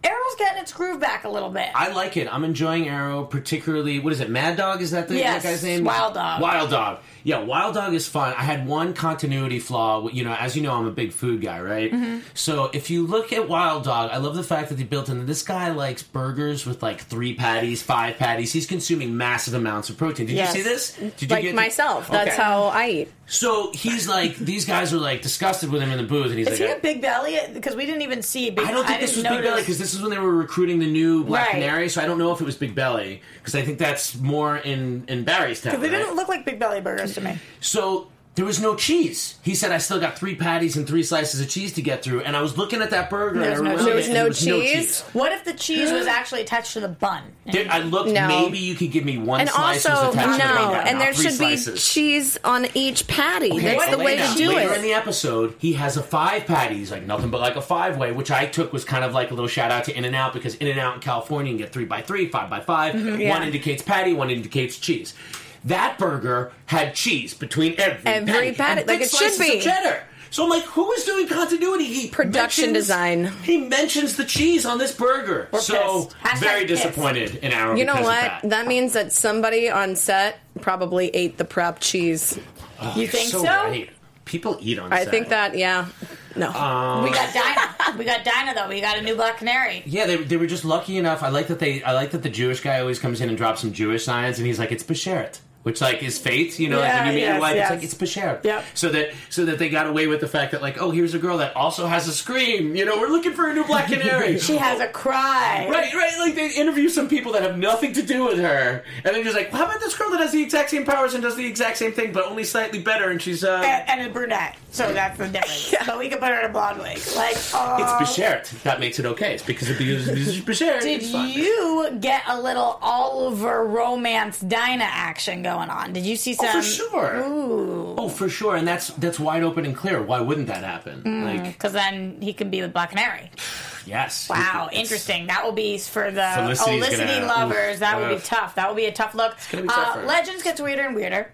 Arrow's getting its groove back a little bit. I like it. I'm enjoying Arrow, particularly. What is it? Mad Dog? Is that the Yes, that guy's name? Wild Dog. Wild Dog. Yeah, Wild Dog is fun. I had one continuity flaw. You know, as you know, I'm a big food guy, right? Mm-hmm. So if you look at Wild Dog, I love the fact that they built in. This guy likes burgers with like three patties, five patties. He's consuming massive amounts of protein. Did Yes. you see this? Did you like get- myself. That's Okay. how I eat. So he's like, these guys are like disgusted with him in the booth, and he's Is like, he a big belly? Because we didn't even see. Big, I don't think this was didn't Big Belly because this is when they were recruiting the new Black Right. Canary. So I don't know if it was Big Belly because I think that's more in in Barry's town. Because they right? didn't look like big belly burgers to me. So there was no cheese. He said, "I still got three patties and three slices of cheese to get through." And I was looking at that burger. There's and I no remember cheese. it, There was there no cheese? What if the cheese was actually attached to the bun? There- I looked. No. Maybe you could give me one And slice also, was attached to the no, and there three should be cheese on each patty. Okay, That's the way later- to do later it. in the episode, he has a five patties, like nothing but like a five way, which I took was kind of like a little shout out to In and Out because In and Out in California you can get three by three, five by 5 Mm-hmm. yeah. One indicates patty, one indicates cheese. That burger had cheese between every, Every patty, and like thick it should be. Cheddar. So I'm like, who is doing continuity? He Production mentions- design. He mentions the cheese on this burger. We're so pissed. Very pissed. disappointed in Arrow. You know what? That. That means that somebody on set probably ate the prep cheese. You think so? right. People eat on I set. think that, yeah. No. Um, We got Dinah. we got Dinah though. We got a new Black Canary. Yeah, they, they were just lucky enough. I like that they. I like that the Jewish guy always comes in and drops some Jewish signs, and he's like, "It's Besheret," which like is faith. You know, like Yeah, when you meet yes, your wife, yes. it's like it's Besheret. Yep. So that so that they got away with the fact that like, oh, here's a girl that also has a scream. You know, we're looking for a new Black Canary. She has a cry. Right, right. Like they interview some people that have nothing to do with her, and then just like, well, how about this girl that has the exact same powers and does the exact same thing, but only slightly better, and she's uh, And, and a brunette. So that's the difference. But we could put her in a blonde wig. Like, oh. it's Besheret. That makes it okay. It's because of because it's Besheret. Did you get a little Oliver romance Dinah action going on? Did you see some? Oh, for sure. Ooh. Oh, for sure, and that's that's wide open and clear. Why wouldn't that happen? Mm. Like, Because then he can be with Black Canary. yes. Wow, It's- interesting. That will be for the Felicity's Felicity gonna- lovers. oof, that would be tough. That will be a tough look. gonna be tough for uh. Legends gets weirder and weirder.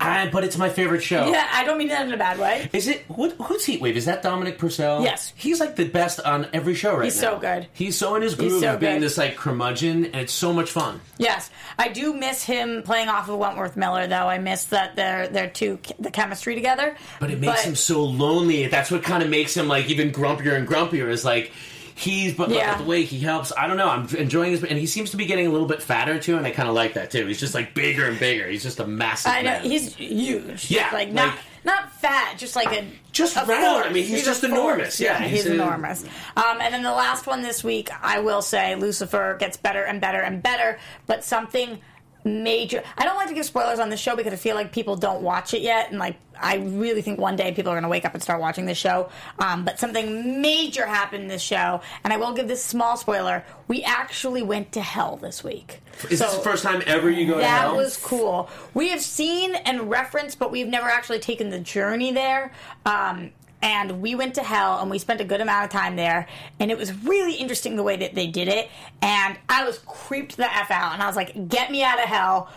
Ah, but it's my favorite show. Yeah, I don't mean that in a bad way. Is it who, who's Heatwave? Is that Dominic Purcell? Yes. he's like the best on every show right He's now. He's so good. He's so in his groove so of being this like curmudgeon, and it's so much fun. Yes, I do miss him playing off of Wentworth Miller, though. I miss that they're they're two the chemistry together. But it makes him so lonely. That's what kind of makes him like even grumpier and grumpier. Is like he's but, but Yeah. the way he helps. I don't know. I'm enjoying his, and he seems to be getting a little bit fatter too, and I kind of like that too. He's just like bigger and bigger. He's just a massive. I know man. he's huge. Yeah, like not like- not fat, just like a Just a round. I mean, he's a just enormous. Yeah, he's, he's a- enormous. Um, and then the last one this week, I will say, Lucifer gets better and better and better, but something major. I don't like to give spoilers on the show because I feel like people don't watch it yet, and like I really think one day people are going to wake up and start watching this show. Um, but something major happened in this show, and I will give this small spoiler: we actually went to hell this week. Is this the first time ever you go to hell? that hell? was cool. We have seen and referenced, but we've never actually taken the journey there. Um, and we went to hell and we spent a good amount of time there. And it was really interesting the way that they did it. And I was creeped the F out. And I was like, get me out of hell.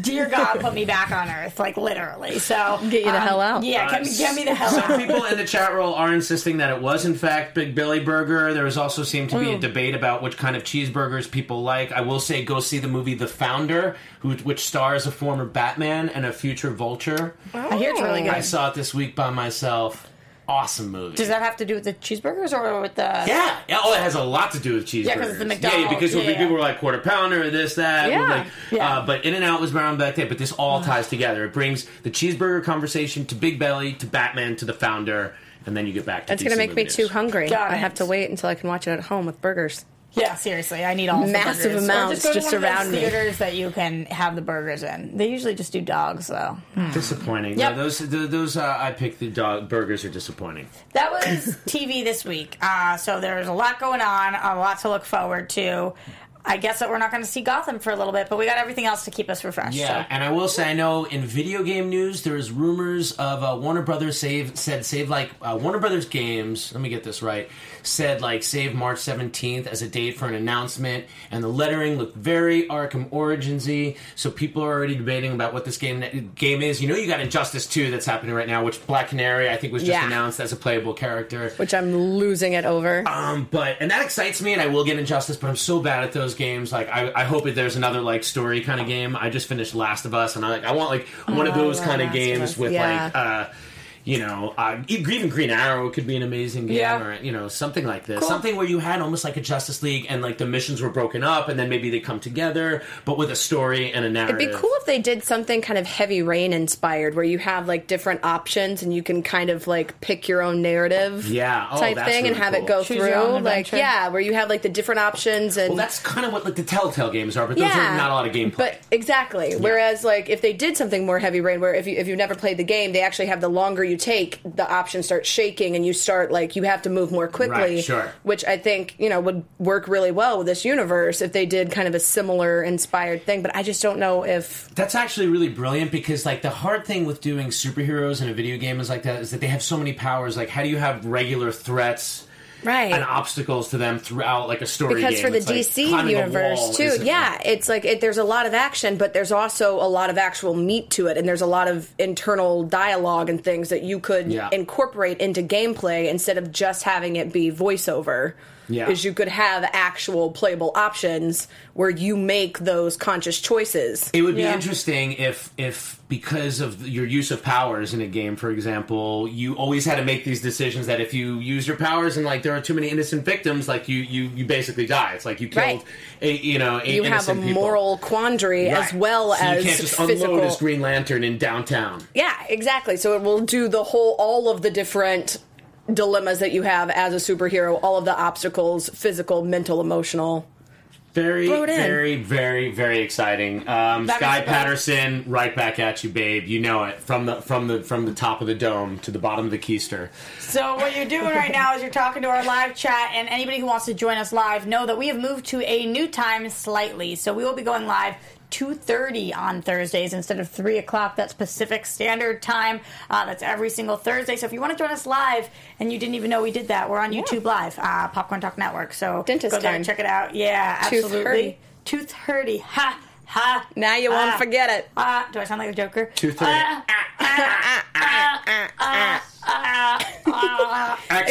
Dear God, put me back on earth. Like, literally. So. Get you the um, hell out. Yeah, get me, get me the hell Some out. Some people in the chat roll are insisting that it was in fact Big Billy Burger. There was also seemed to be a mm. debate about which kind of cheeseburgers people like. I will say, go see the movie The Founder, who, which stars a former Batman and a future Vulture. I hear it's really good. I saw it this week by myself. Awesome movie. Does that have to do with the cheeseburgers or with the. yeah, yeah. Oh, it has a lot to do with cheeseburgers. Yeah, 'cause it's the Yeah, McDonald's. because Yeah, yeah. people were like quarter pounder, this, that. Yeah. Like, Yeah. Uh, but In and Out was around back then. But this all ties together. It brings the cheeseburger conversation to Big Belly, to Batman, to the Founder, and then you get back to. It's going to DC make me movie too hungry. Got I it. have to wait until I can watch it at home with burgers. Yeah, seriously, I need all Massive burgers. Amounts just, just one of those around me. Theaters that you can have the burgers in. They usually just do dogs, though. Disappointing. Yep. No, those the, those uh, I picked the dog burgers are disappointing. That was TV this week. Uh, so there's a lot going on, a lot to look forward to. I guess that we're not going to see Gotham for a little bit, but we got everything else to keep us refreshed. Yeah, so. and I will say, I know in video game news, there is rumors of uh, Warner Brothers save said save like uh, Warner Brothers games. Let me get this right. Said like save March seventeenth as a date for an announcement, and the lettering looked very Arkham Originsy. So people are already debating about what this game game is. You know, you got Injustice two that's happening right now, which Black Canary I think was just Yeah. announced as a playable character. Which I'm losing it over. Um, but and that excites me, and I will get Injustice, but I'm so bad at those games. Like I, I hope that there's another like story kind of game. I just finished Last of Us, and I like I want like one of Oh, those kind of games with Yeah. like uh, you know, uh, even Green Arrow could be an amazing game, Yeah. or you know, something like this, something where you had almost like a Justice League, and like the missions were broken up, and then maybe they come together, but with a story and a narrative. It'd be cool if they did something kind of heavy rain inspired, where you have like different options and you can kind of like pick your own narrative, Yeah. Oh, type that's thing, and have cool. it go Choose through. Like, yeah, where you have like the different options and Well, that's kind of what like the Telltale games are, but those are not a lot of gameplay. But exactly. Whereas, like, if they did something more heavy rain, where if you if you've never played the game, they actually have the longer you take, the options start shaking, and you start like you have to move more quickly. Right, sure. Which I think you know would work really well with this universe if they did kind of a similar inspired thing. But I just don't know if That's actually really brilliant because like the hard thing with doing superheroes in a video game is like that is that they have so many powers. Like how do you have regular threats right. and obstacles to them throughout like a story because game? for the It's DC a universe too, yeah, it's like it, there's a lot of action, but there's also a lot of actual meat to it, and there's a lot of internal dialogue and things that you could Yeah. incorporate into gameplay instead of just having it be voiceover. Yeah. is you could have actual playable options where you make those conscious choices. It would be Yeah. interesting if, if because of your use of powers in a game, for example, you always had to make these decisions that if you use your powers and like there are too many innocent victims, like you you, you basically die. It's like you killed, Right. a, you know, eight you have a people. moral quandary as well so as you can't just physical. unload his Green Lantern in downtown. Yeah, exactly. So it will do the whole, all of the different dilemmas that you have as a superhero, all of the obstacles, physical, mental, emotional. Very, Throw it in. very, very, very exciting. Um, Sky Patterson, right back at you, babe. You know it from the from the from the top of the dome to the bottom of the keister. So what you're doing right now is you're talking to our live chat, and anybody who wants to join us live, know that we have moved to a new time slightly. So we will be going live. 2.30 on Thursdays instead of 3 o'clock. That's Pacific Standard Time. Uh, that's every single Thursday. So if you want to join us live and you didn't even know we did that, we're on YouTube Live, uh, Popcorn Talk Network. So Dentist go there time. and check it out. Yeah, Tooth absolutely. Tooth hurdy. Ha, ha. Now you won't ah, forget it. ah. do I sound like a Joker? 2:30.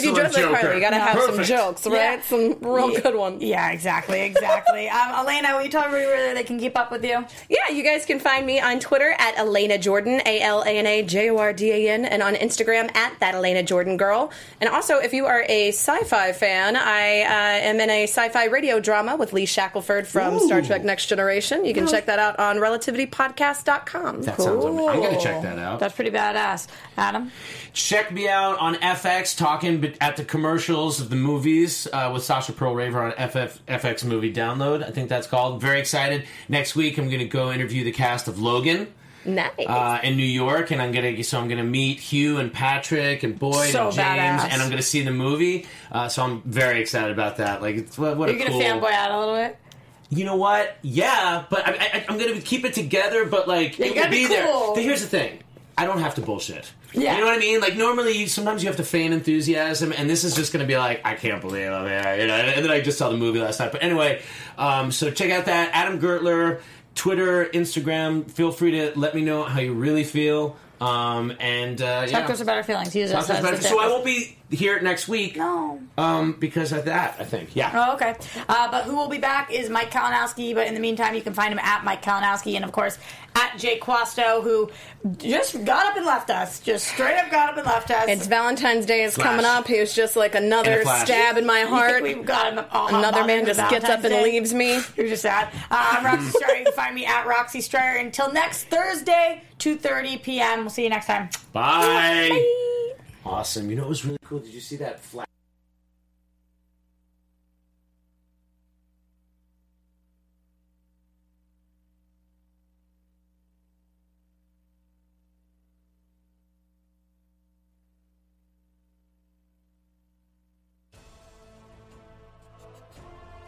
If you dress join the Joker. you gotta have some jokes, right? Yeah. Some real good ones. Yeah, exactly, exactly. um, Alana, will you tell everybody where they can keep up with you? Yeah, you guys can find me on Twitter at Alana Jordan, A L A N A J O R D A N, and on Instagram at that Alana Jordan girl. And also, if you are a sci-fi fan, I uh, am in a sci-fi radio drama with Lee Shackelford from Star Trek Next Generation. You can check that out on RelativityPodcast.com. That sounds. amazing. I'm gonna check that out. That's pretty badass. Adam? Check me out on FX talking at the commercials of the movies uh, with Sasha Perl Raver on FF, FX Movie Download. I think that's called. Very excited. Next week, I'm going to go interview the cast of Logan. Nice. Uh, in New York, and I'm gonna so I'm gonna meet Hugh and Patrick and Boyd So and James, badass. and I'm gonna see the movie. Uh, so I'm very excited about that. Like, it's, what, what Are you a going to cool. fanboy out a little bit? You know what? Yeah, but I, I, I'm gonna keep it together. But like, Yeah, it will be be there. cool. But Here's the thing: I don't have to bullshit. Yeah. You know what I mean? Like normally, you, sometimes you have to feign enthusiasm, and this is just going to be like, I can't believe I'm there. You know, and then I just saw the movie last night. But anyway, um, so check out that Adam Gertler, Twitter, Instagram. Feel free to let me know how you really feel. Um, and uh, yeah. Talk to us about our feelings. Use us Talk to us about it. So I won't be here next week. No. Um, because of that, I think. Yeah. Oh, okay. Uh, but who will be back is Mike Kalinowski. But in the meantime, you can find him at Mike Kalinowski and, of course, at Jake Quasto, who just got up and left us. Just straight up got up and left us. it's Valentine's Day is Flash. coming up. He was just like another a stab in my heart. we've got him all Another man with just gets up Valentine's and Day? leaves me. You're just sad. Uh, I'm Roxy Striar. You can find me at Roxy Striar. Until next Thursday, 2.30 p.m. We'll see you next time. Bye. Awesome. You know it was really cool? Did you see that flash?